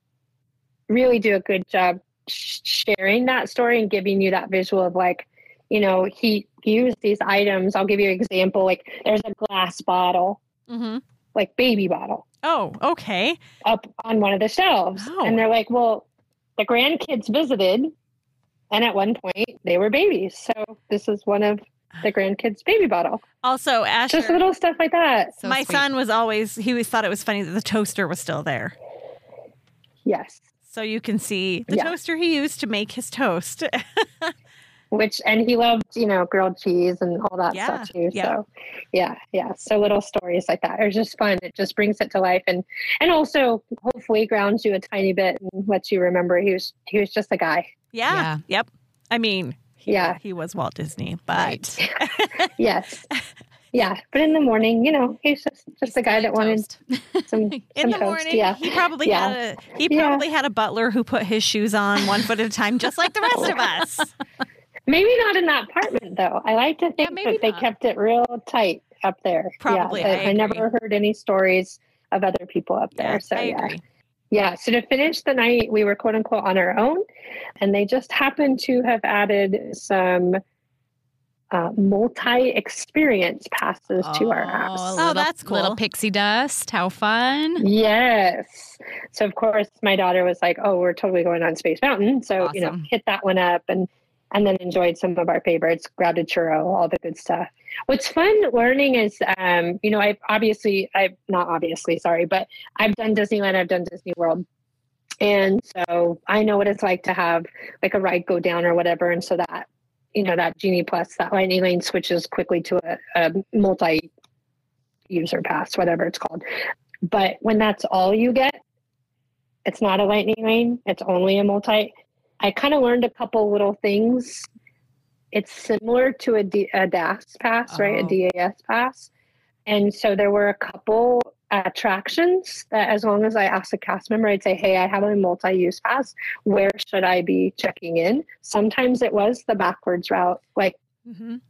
really do a good job sharing that story and giving you that visual of like, you know, he used these items. I'll give you an example. Like, there's a glass bottle, Mm-hmm. like baby bottle, Oh, okay. up on one of the shelves, Oh. and they're like, well, the grandkids visited, and at one point they were babies, so this is one of the grandkids' baby bottle. Also, Asher, Just little stuff like that. So my sweet. son was always he always thought it was funny that the toaster was still there. Yes. So you can see the Yeah. toaster he used to make his toast. which and he loved you know grilled cheese and all that Yeah, stuff too yeah. so yeah yeah so little stories like that are just fun it just brings it to life and and also hopefully grounds you a tiny bit and lets you remember he was he was just a guy yeah. Yeah. Yep. I mean, he, Yeah. he was Walt Disney, but Right. yes yeah but in the morning you know he's just just a guy that wanted some in some the toast morning, yeah he probably Yeah. had a he Yeah. probably had a butler who put his shoes on one foot at a time, just like the rest of us. maybe not in that apartment though i like to think maybe that they not. kept it real tight up there Probably, yeah, I I, never heard any stories of other people up there so yeah. Yeah, so to finish the night, we were quote unquote on our own, and they just happened to have added some uh, multi experience passes to our apps. Oh, Oh, little- that's cool. Little pixie dust. How fun. Yes. So, of course, my daughter was like, oh, we're totally going on Space Mountain. So, you know, hit that one up and and then enjoyed some of our favorites, grabbed a churro, all the good stuff. What's fun learning is, um, you know, I've obviously, I've not obviously, sorry, but I've done Disneyland, I've done Disney World. And so I know what it's like to have like a ride go down or whatever. And so that, you know, that Genie Plus, that Lightning Lane switches quickly to a, a multi user pass, whatever it's called. But when that's all you get, it's not a lightning lane, it's only a multi. I kind of learned a couple little things. It's similar to a, D, a DAS pass, right? Oh. A DAS pass. And so there were a couple attractions that, as long as I asked a cast member, I'd say, Hey, I have a multi use pass. Where should I be checking in? Sometimes it was the backwards route, like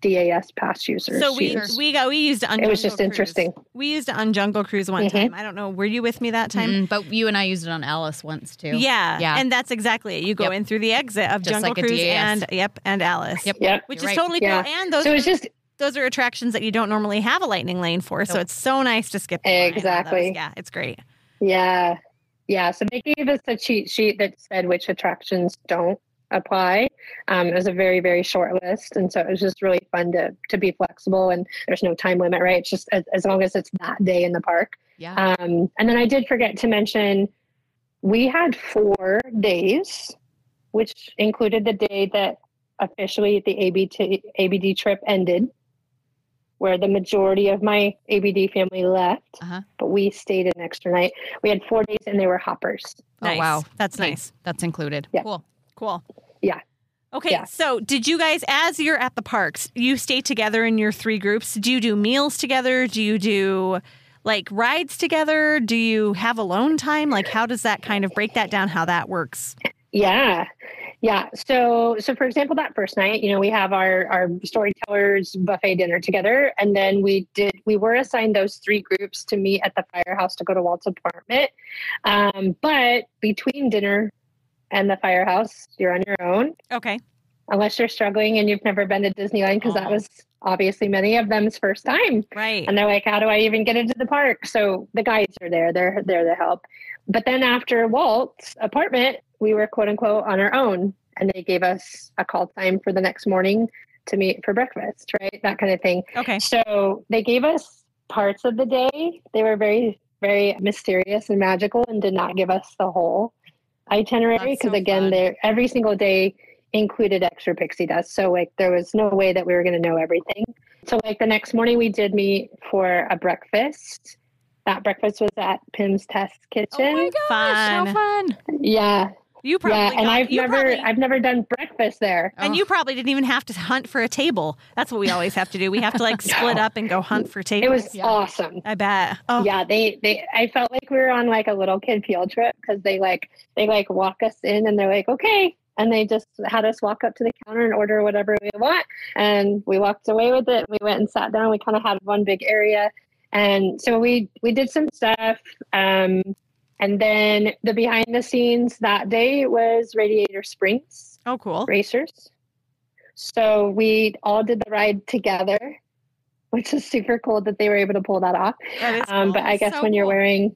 DAS pass users. So we use. we got we used it on It was just Cruise. interesting. We used it on Jungle Cruise one Mhm. time. I don't know. Were you with me that time? Mm, but you and I used it on Alice once too. Yeah, Yeah. and that's exactly it. You go Yep. in through the exit of Just Jungle like Cruise DAS. and yep, and Alice. Yep. Yep. which You're is right. totally Yeah. cool. And those So are, it's just those are attractions that you don't normally have a lightning lane for. So it's so nice to skip. the line those. Exactly. Yeah, it's great. Yeah. Yeah. So they gave us a cheat sheet that said which attractions don't apply. Um, it was a very, very short list. And so it was just really fun to, to be flexible and there's no time limit, right? It's just as, as long as it's that day in the park. Yeah. Um, and then I did forget to mention we had four days, which included the day that officially the ABT, ABD trip ended, where the majority of my ABD family left, Uh-huh. but we stayed an extra night. We had four days and they were hoppers. Oh, Nice. wow. that's Okay. nice. That's included. Yeah. Cool. Cool. Yeah. Okay, Yeah. so did you guys, as you're at the parks, you stay together in your three groups? Do you do meals together? Do you do like rides together? Do you have alone time? Like, how does that kind of break that down? How that works? Yeah. Yeah. So so for example, that first night, you know, we have our our storytellers buffet dinner together. And then we did we were assigned those three groups to meet at the firehouse to go to Walt's apartment. Um, but between dinner and the firehouse, you're on your own. Okay. Unless you're struggling and you've never been to Disneyland, because that was obviously many of them's first time. Right. And they're like, how do I even get into the park? So the guides are there. They're there to help. But then after Walt's apartment, we were quote unquote on our own. And they gave us a call time for the next morning to meet for breakfast, right? That kind of thing. Okay. So they gave us parts of the day. They were very, very mysterious and magical and did not give us the whole itinerary because so again, they every single day included extra pixie dust. So like there was no way that we were going to know everything. So like the next morning we did meet for a breakfast. That breakfast was at Pym's Test Kitchen. Oh my gosh, Fun. how fun. yeah, You probably yeah, and got- I've never probably- I've never done breakfast there. and Oh. you probably didn't even have to hunt for a table. That's what we always have to do. We have to like split up and go hunt for tables. It was Yeah. awesome. I bet. Oh, yeah they they i felt like we were on like a little kid field trip because they like they like walk us in and they're like okay and they just had us walk up to the counter and order whatever we want and we walked away with it we went and sat down we kind of had one big area and so we we did some stuff um and then the behind the scenes that day was radiator springs oh, cool. racers. So we all did the ride together, which is super cool that they were able to pull that off. That Um, but. I guess So when you're cool. wearing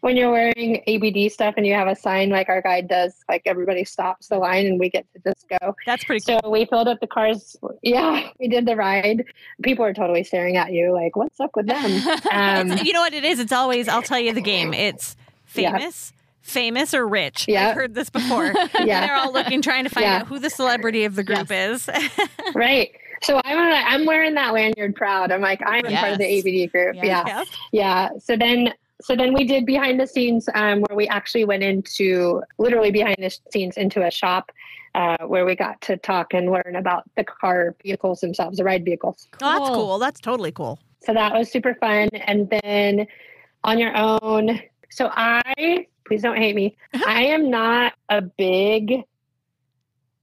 when you're wearing ABD stuff and you have a sign like our guide does, like everybody stops the line and we get to just go. That's pretty cool. So we filled up the cars. Yeah, we did the ride. People are totally staring at you like, "What's up with them?" Um, you know what it is? It's always, I'll tell you the game. It's Yeah. famous, famous or rich. Yeah. I've heard this before. Yeah. They're all looking, trying to find Yeah. out who the celebrity of the group is. right. So I'm I'm wearing that lanyard proud. I'm like I'm part of the ABD group. Yes. Yeah. Yeah. So then, so then we did behind the scenes um, where we actually went into literally behind the scenes into a shop uh, where we got to talk and learn about the car vehicles themselves, the ride vehicles. Oh, that's Cool. cool. That's totally cool. So that was super fun. And then on your own. So I, please don't hate me. I am not a big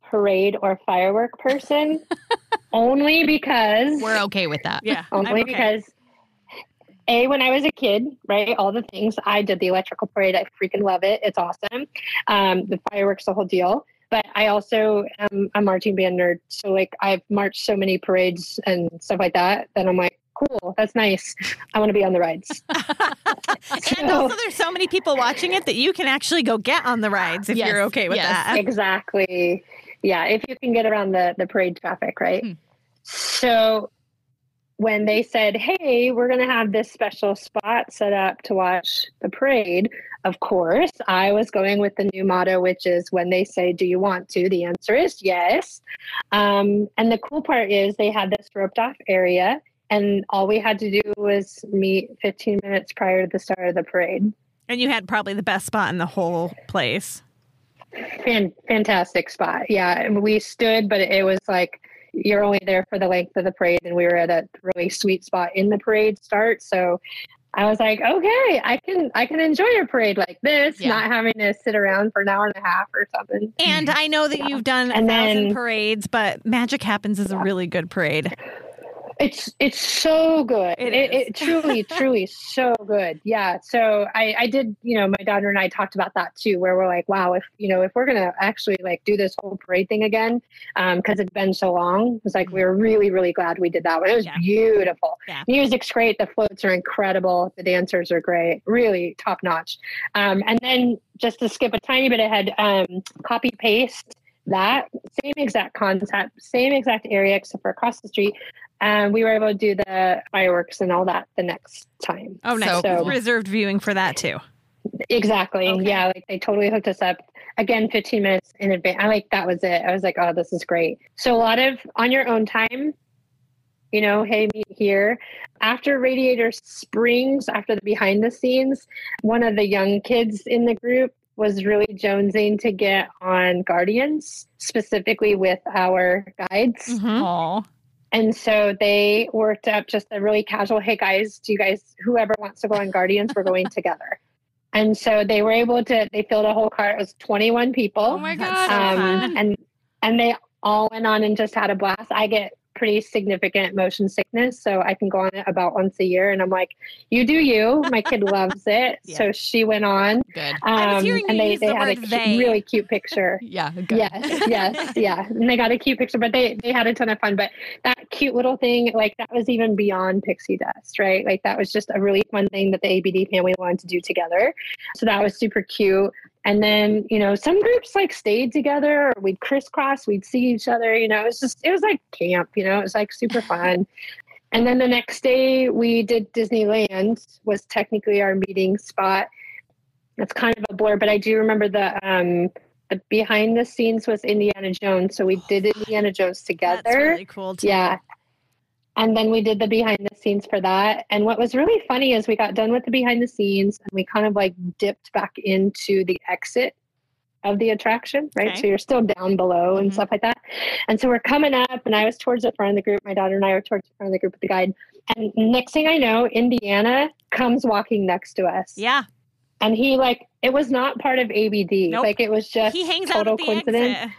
parade or firework person, only because We're okay with that. Yeah. Only okay. because a when i was a kid right all the things i did the electrical parade i freaking love it it's awesome um, the fireworks the whole deal but i also am a marching band nerd so like i've marched so many parades and stuff like that that i'm like cool that's nice i want to be on the rides and also, there's so many people watching it that you can actually go get on the rides if Yes, you're okay with yes. that. exactly yeah if you can get around the the parade traffic right Hmm. so when they said hey we're going to have this special spot set up to watch the parade of course i was going with the new motto which is when they say do you want to the answer is yes um, and the cool part is they had this roped off area and all we had to do was meet 15 minutes prior to the start of the parade And you had probably the best spot in the whole place. Fan, fantastic spot. Yeah, we stood, but it was like you're only there for the length of the parade, and we were at a really sweet spot in the parade start. So I was like, okay, I can I can enjoy a parade like this, Yeah. not having to sit around for an hour and a half or something. And I know that you've done a And thousand then- parades, but Magic Happens is a really good parade. It's it's so good. It It, truly, truly so good. Yeah. So I, I did, you know, my daughter and I talked about that too, where we're like, wow, if you know, if we're gonna actually like do this whole parade thing again, um, because it's been so long, it's like we are really, really glad we did that one. It was Yeah. beautiful. Yeah. Music's great. The floats are incredible. The dancers are great. Really top notch. Um, and then just to skip a tiny bit ahead, um, copy paste that same exact concept, same exact area, except for across the street. And we were able to do the fireworks and all that the next time. Oh, nice. So cool. Reserved viewing for that too. Exactly. Okay. Yeah, like they totally hooked us up. Again, 15 minutes in advance. I like that was it. I was like, oh, this is great. So a lot of on your own time, you know, hey, meet here. After Radiator Springs, after the behind the scenes, one of the young kids in the group was really jonesing to get on Guardians, specifically with our guides. Mhm. And so they worked up just a really casual, hey guys, do you guys, whoever wants to go on Guardians, we're going together. And so they were able to, they filled a whole car. It was 21 people. Oh my god. um, and, and they all went on and just had a blast. I get pretty significant motion sickness. So I can go on it about once a year. And I'm like, you do you. My kid loves it. Yeah. So she went on. Good. I was Um, hearing and you they, they the had a word cu- they. really cute picture. Yeah. Good. Yes, yes, yeah. And they got a cute picture, but they they had a ton of fun. But that cute little thing, like that was even beyond pixie dust, right? Like that was just a really fun thing that the ABD family wanted to do together. So that was super cute. And then, you know, some groups like stayed together or we'd crisscross, we'd see each other, you know, it was just it was like camp, you know, it was like super fun. And then the next day we did Disneyland was technically our meeting spot. That's kind of a blur, but I do remember the um the behind the scenes was Indiana Jones. So we did Indiana Jones together. That's really cool too. Yeah. And then we did the behind the scenes for that. And what was really funny is we got done with the behind the scenes and we kind of like dipped back into the exit of the attraction, right? Okay. So you're still down below and Mhm. stuff like that. And so we're coming up and I was towards the front of the group. My daughter and I were towards the front of the group with the guide. And next thing I know, Indiana comes walking next to us. Yeah. And he like it was not part of ABD. Nope. Like it was just He hangs out total at the coincidence. exit.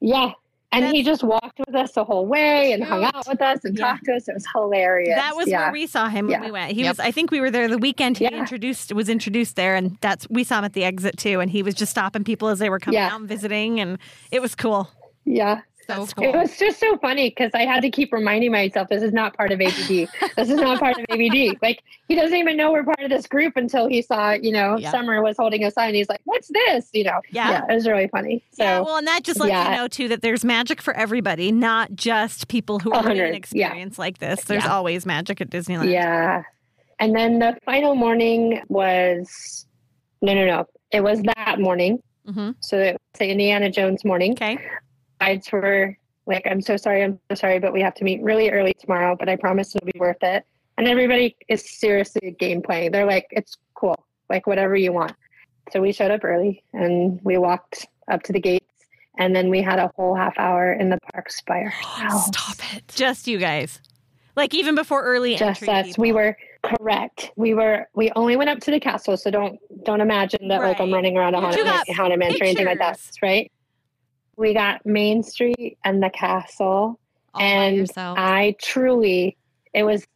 Yeah. And he just walked with us the whole way and hung out with us and Yeah. talked to us. It was hilarious. That was yeah. where we saw him when Yeah. we went. He Yep. was I think we were there the weekend he introduced was introduced there and that's we saw him at the exit too and he was just stopping people as they were coming out and visiting and it was cool. yeah. So cool. It was just so funny because I had to keep reminding myself this is not part of ABD. this is not part of ABD. Like he doesn't even know we're part of this group until he saw, you know, Yeah. Summer was holding a sign. He's like, "What's this?" You know. Yeah. it was really funny. So yeah, well, and that just lets you know too that there's magic for everybody, not just people who are in an yeah. experience like this. There's Yeah. always magic at Disneyland. Yeah. And then the final morning was no, no, no. It was that morning. hmm So it was the Indiana Jones morning. Okay. Guides were like, I'm so sorry, I'm so sorry, but we have to meet really early tomorrow, but I promise it'll be worth it. And everybody is seriously game playing. They're like, it's cool, like whatever you want. So we showed up early and we walked up to the gates. And then we had a whole half hour in the parks by ourselves. Stop it. Just you guys. Like even before early just entry. us people. we were correct we were we only went up to the castle so don't don't imagine that like i'm running around a haunted, got haunted mansion or anything like that right we got main street and the castle. All and i truly it was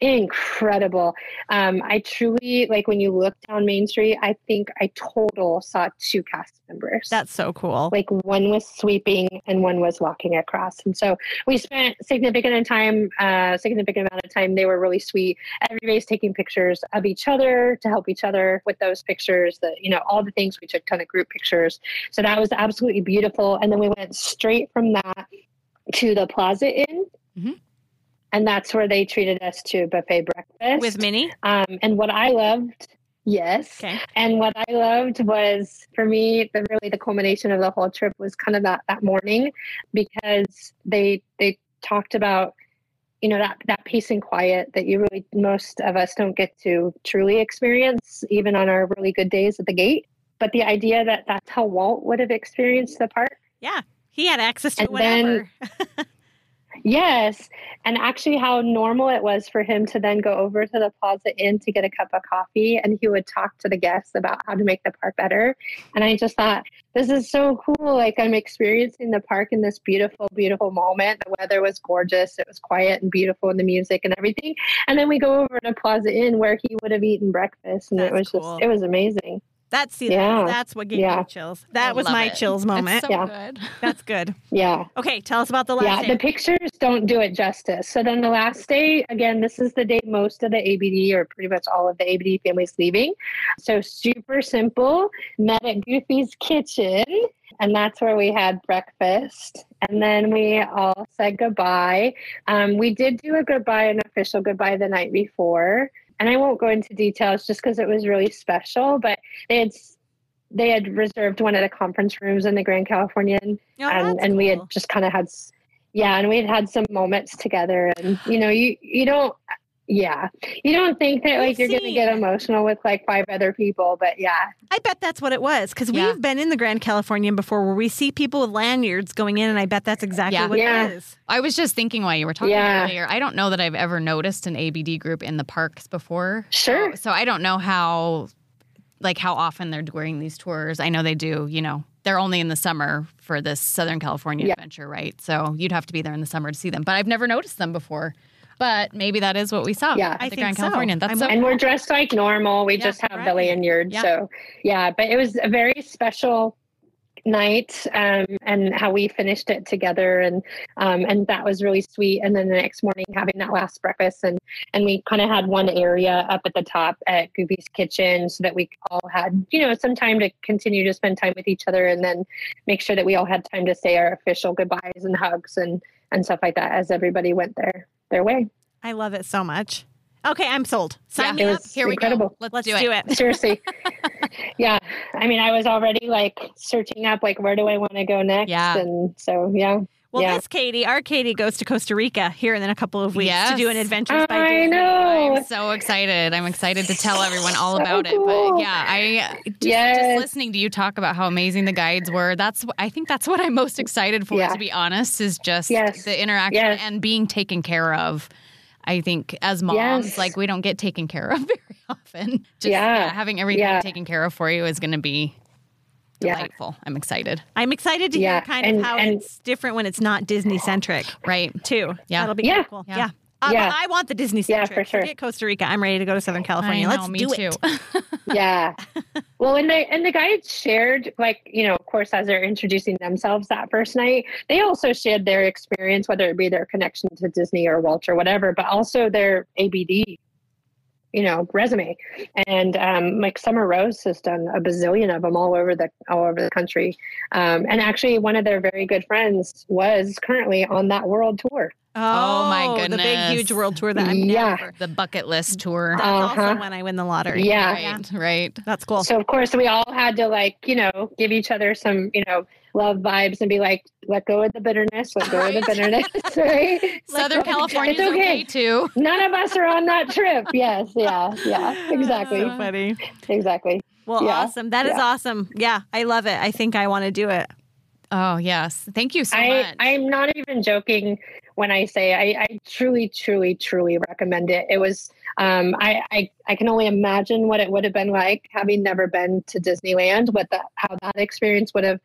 incredible. Um i truly like when you look down main street i think i total saw two cast members. That's so cool. like one was sweeping and one was walking across. And so we spent significant time uh significant amount of time. They were really sweet. Everybody's taking pictures of each other to help each other with those pictures that you know all the things we took ton of group pictures. So that was absolutely beautiful. And then we went straight from that to the plaza inn. Mhm. And that's where they treated us to buffet breakfast With Minnie. um and what i loved yes Okay. and what I loved was for me, the really the culmination of the whole trip was kind of that that morning because they they talked about you know that that peace and quiet that you really most of us don't get to truly experience even on our really good days at the gate. But the idea that that's how Walt would have experienced the park, Yeah. He had access to And whatever. Yes. And actually, how normal it was for him to then go over to the Plaza Inn to get a cup of coffee and he would talk to the guests about how to make the park better. And I just thought, this is so cool. Like, I'm experiencing the park in this beautiful, beautiful moment. The weather was gorgeous, it was quiet and beautiful, and the music and everything. And then we go over to Plaza Inn where he would have eaten breakfast. And That's it was cool. just, it was amazing. That's see, Yeah. that's what gave Yeah. me chills. That I was my it. chills moment. It's so Yeah. good. that's good. Yeah. Okay, tell us about the last day. yeah, day. the pictures don't do it justice. So then the last day, again, this is the day most of the ABD or pretty much all of the ABD families leaving. So super simple. Met at Goofy's Kitchen, and that's where we had breakfast. And then we all said goodbye. Um, we did do a goodbye, an official goodbye the night before. And I won't go into details just because it was really special, but they had they had reserved one of the conference rooms in the Grand Californian Oh, and and we had just kind of had yeah and we had had some moments together and you know you you don't yeah you don't think that like you're gonna get emotional with like five other people but yeah I bet that's what it was because Yeah. we've been in the Grand Californian before where we see people with lanyards going in, and I bet that's exactly Yeah. what Yeah. it is. I was just thinking while you were talking Yeah. earlier. I don't know that I've ever noticed an ABD group in the parks before. Sure. So, so I don't know how, like, how often they're doing these tours. I know they do. You know, they're only in the summer for this Southern California Yeah. adventure, right? So you'd have to be there in the summer to see them. But I've never noticed them before. But maybe that is what we saw. Yeah. at I think Grand so. Californian. That's I'm so with- and we're dressed like normal we Yeah, just have the right. lanyard Yeah. so yeah but it was a very special night um, and how we finished it together and um, and that was really sweet and then the next morning having that last breakfast and and we kind of had one area up at the top at Goofy's kitchen so that we all had you know some time to continue to spend time with each other and then make sure that we all had time to say our official goodbyes and hugs and and stuff like that as everybody went their their way I love it so much. Okay, I'm sold. Sign Yeah. me up. was Here we go. Let's, Let's do, it. do it. seriously yeah i mean i was already like searching up like where do i want to go next Yeah. and so yeah Well, Yeah. this Katie, our Katie goes to Costa Rica here in a couple of weeks to do an adventure. Adventures by i Disney. know I'm so excited. I'm excited to tell everyone all So about it. But yeah, I just, Yes. just listening to you talk about how amazing the guides were. That's I think that's what I'm most excited for. Yeah. To be honest, is just Yes. the interaction Yes. and being taken care of. I think as moms, Yes. like we don't get taken care of very often. Just Yeah. having everything Yeah. taken care of for you is going to be Yeah. delightful. I'm excited. I'm excited to Yeah, hear kind and- of how and- it's different when it's not Disney centric Right. too. Yeah. That'll be Yeah. cool. Yeah. Yeah. Uh, Yeah. I want the Disney centric. Yeah, for sure. Forget Costa Rica. I'm ready to go to Southern California. Know, Let's me do too. it. yeah well and they and the guides shared like you know of course as they're introducing themselves that first night they also shared their experience whether it be their connection to disney or walt or whatever but also their abd you know resume and um, like summer rose has done a bazillion of them all over the all over the country um, and actually one of their very good friends was currently on that world tour Oh, my goodness. The big, goodness. huge world tour that I'm Yeah. never. The bucket list tour. That's Uh-huh. also when I win the lottery. Yeah. Right. Right. That's cool. So of course we all had to like, you know, give each other some, you know, love vibes and be like, let go of the bitterness, let go of the bitterness, right? Southern It's California is okay. okay too. None of us are on that trip. Yes, yeah, yeah, exactly, So funny. exactly. Well, Yeah. awesome. That is Yeah. awesome. Yeah, I love it. I think I want to do it. Oh yes, thank you so I much. I'm not even joking when I say I, I truly, truly, truly recommend it. It was um, I, I I can only imagine what it would have been like having never been to Disneyland, what that how that experience would have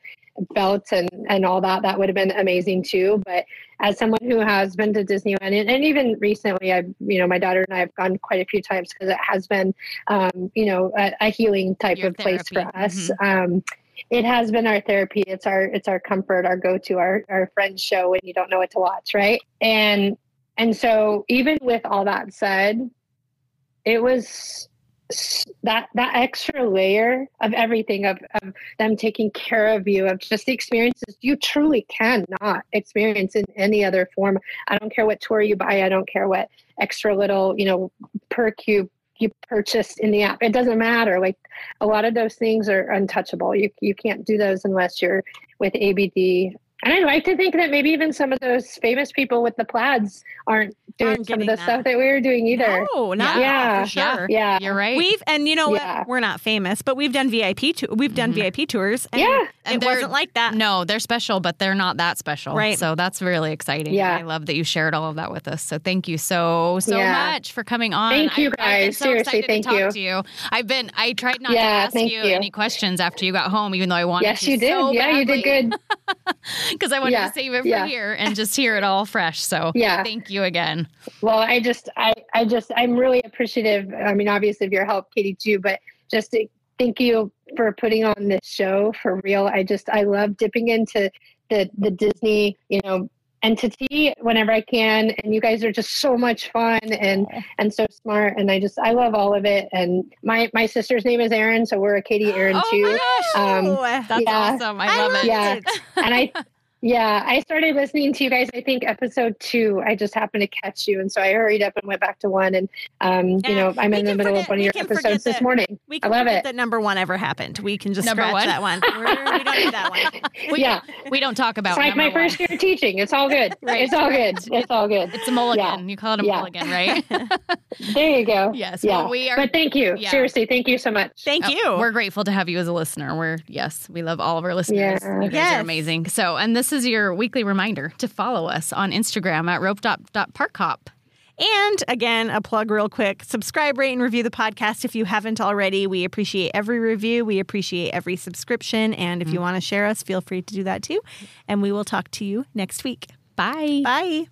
felt and and all that that would have been amazing too. But as someone who has been to disneyland and, and even recently i you know my daughter and i have gone quite a few times because it has been um, you know a, a healing type Your of place for therapy. us. Um, it has been our therapy. It's our it's our comfort our go-to our our friends show when you don't know what to watch right? And and so even with all that said it was that that extra layer of everything of, of them taking care of you of just the experiences you truly cannot experience in any other form. I don't care what tour you buy. I don't care what extra little you know perk you you purchased in the app. It doesn't matter. Like a lot of those things are untouchable. You you can't do those unless you're with abd And I like to think that maybe even some of those famous people with the plaids aren't doing Aren't some of the that. stuff that we were doing either. No, not Yeah. for sure. Yeah. You're right. We've and you know Yeah. what? We're not famous, but we've done VIP. To, we've done mm-hmm. VIP tours. And Yeah. And it wasn't like that. No, they're special, but they're not that special. Right. So that's really exciting. Yeah. I love that you shared all of that with us. So thank you so, so Yeah. much for coming on. Thank you, I've- I've been guys. so Seriously, excited thank to talk you. to you. I've been, I tried not to ask you, you. any questions after you got home, even though I wanted Yes, to you did. so yeah, you did good. Because I wanted Yeah, to save it for yeah. here and just hear it all fresh. So Yeah. thank you again. Well, I just, I, I just, I'm really appreciative. I mean, obviously, of your help, Katie, too, but just to, thank you for putting on this show for real. I just, I love dipping into the the Disney, you know, entity whenever I can. And you guys are just so much fun and and so smart. And I just, I love all of it. And my my sister's name is Erin, so we're a Katie Erin Oh too. my gosh. Um, That's Yeah. awesome. I love it. Yeah. and I, yeah, I started listening to you guys. I think episode two. I just happened to catch you, and so I hurried up and went back to one. And um, Yeah, you know, I'm in the middle forget- of one of your can forget episodes this that- morning. We I love it. that number one ever happened. We can just Number scratch one? that one. We're, we don't need that one. We, yeah, We don't talk about it's like my number one. first year teaching. It's all good. It's all good. It's all good. It's a mulligan. You call it a Yeah. mulligan, right? There you go. yes. Yeah. Well, we are. But thank you. Yeah. Seriously, thank you so much. Thank Oh, you. We're grateful to have you as a listener. We're yes, we love all of our listeners. Yeah. You guys Yes. are amazing. So, and this is your weekly reminder to follow us on Instagram at rope.parkhop. And again, a plug real quick subscribe, rate, and review the podcast if you haven't already. We appreciate every review, we appreciate every subscription. And if you mm. want to share us, feel free to do that too. And we will talk to you next week. Bye. Bye.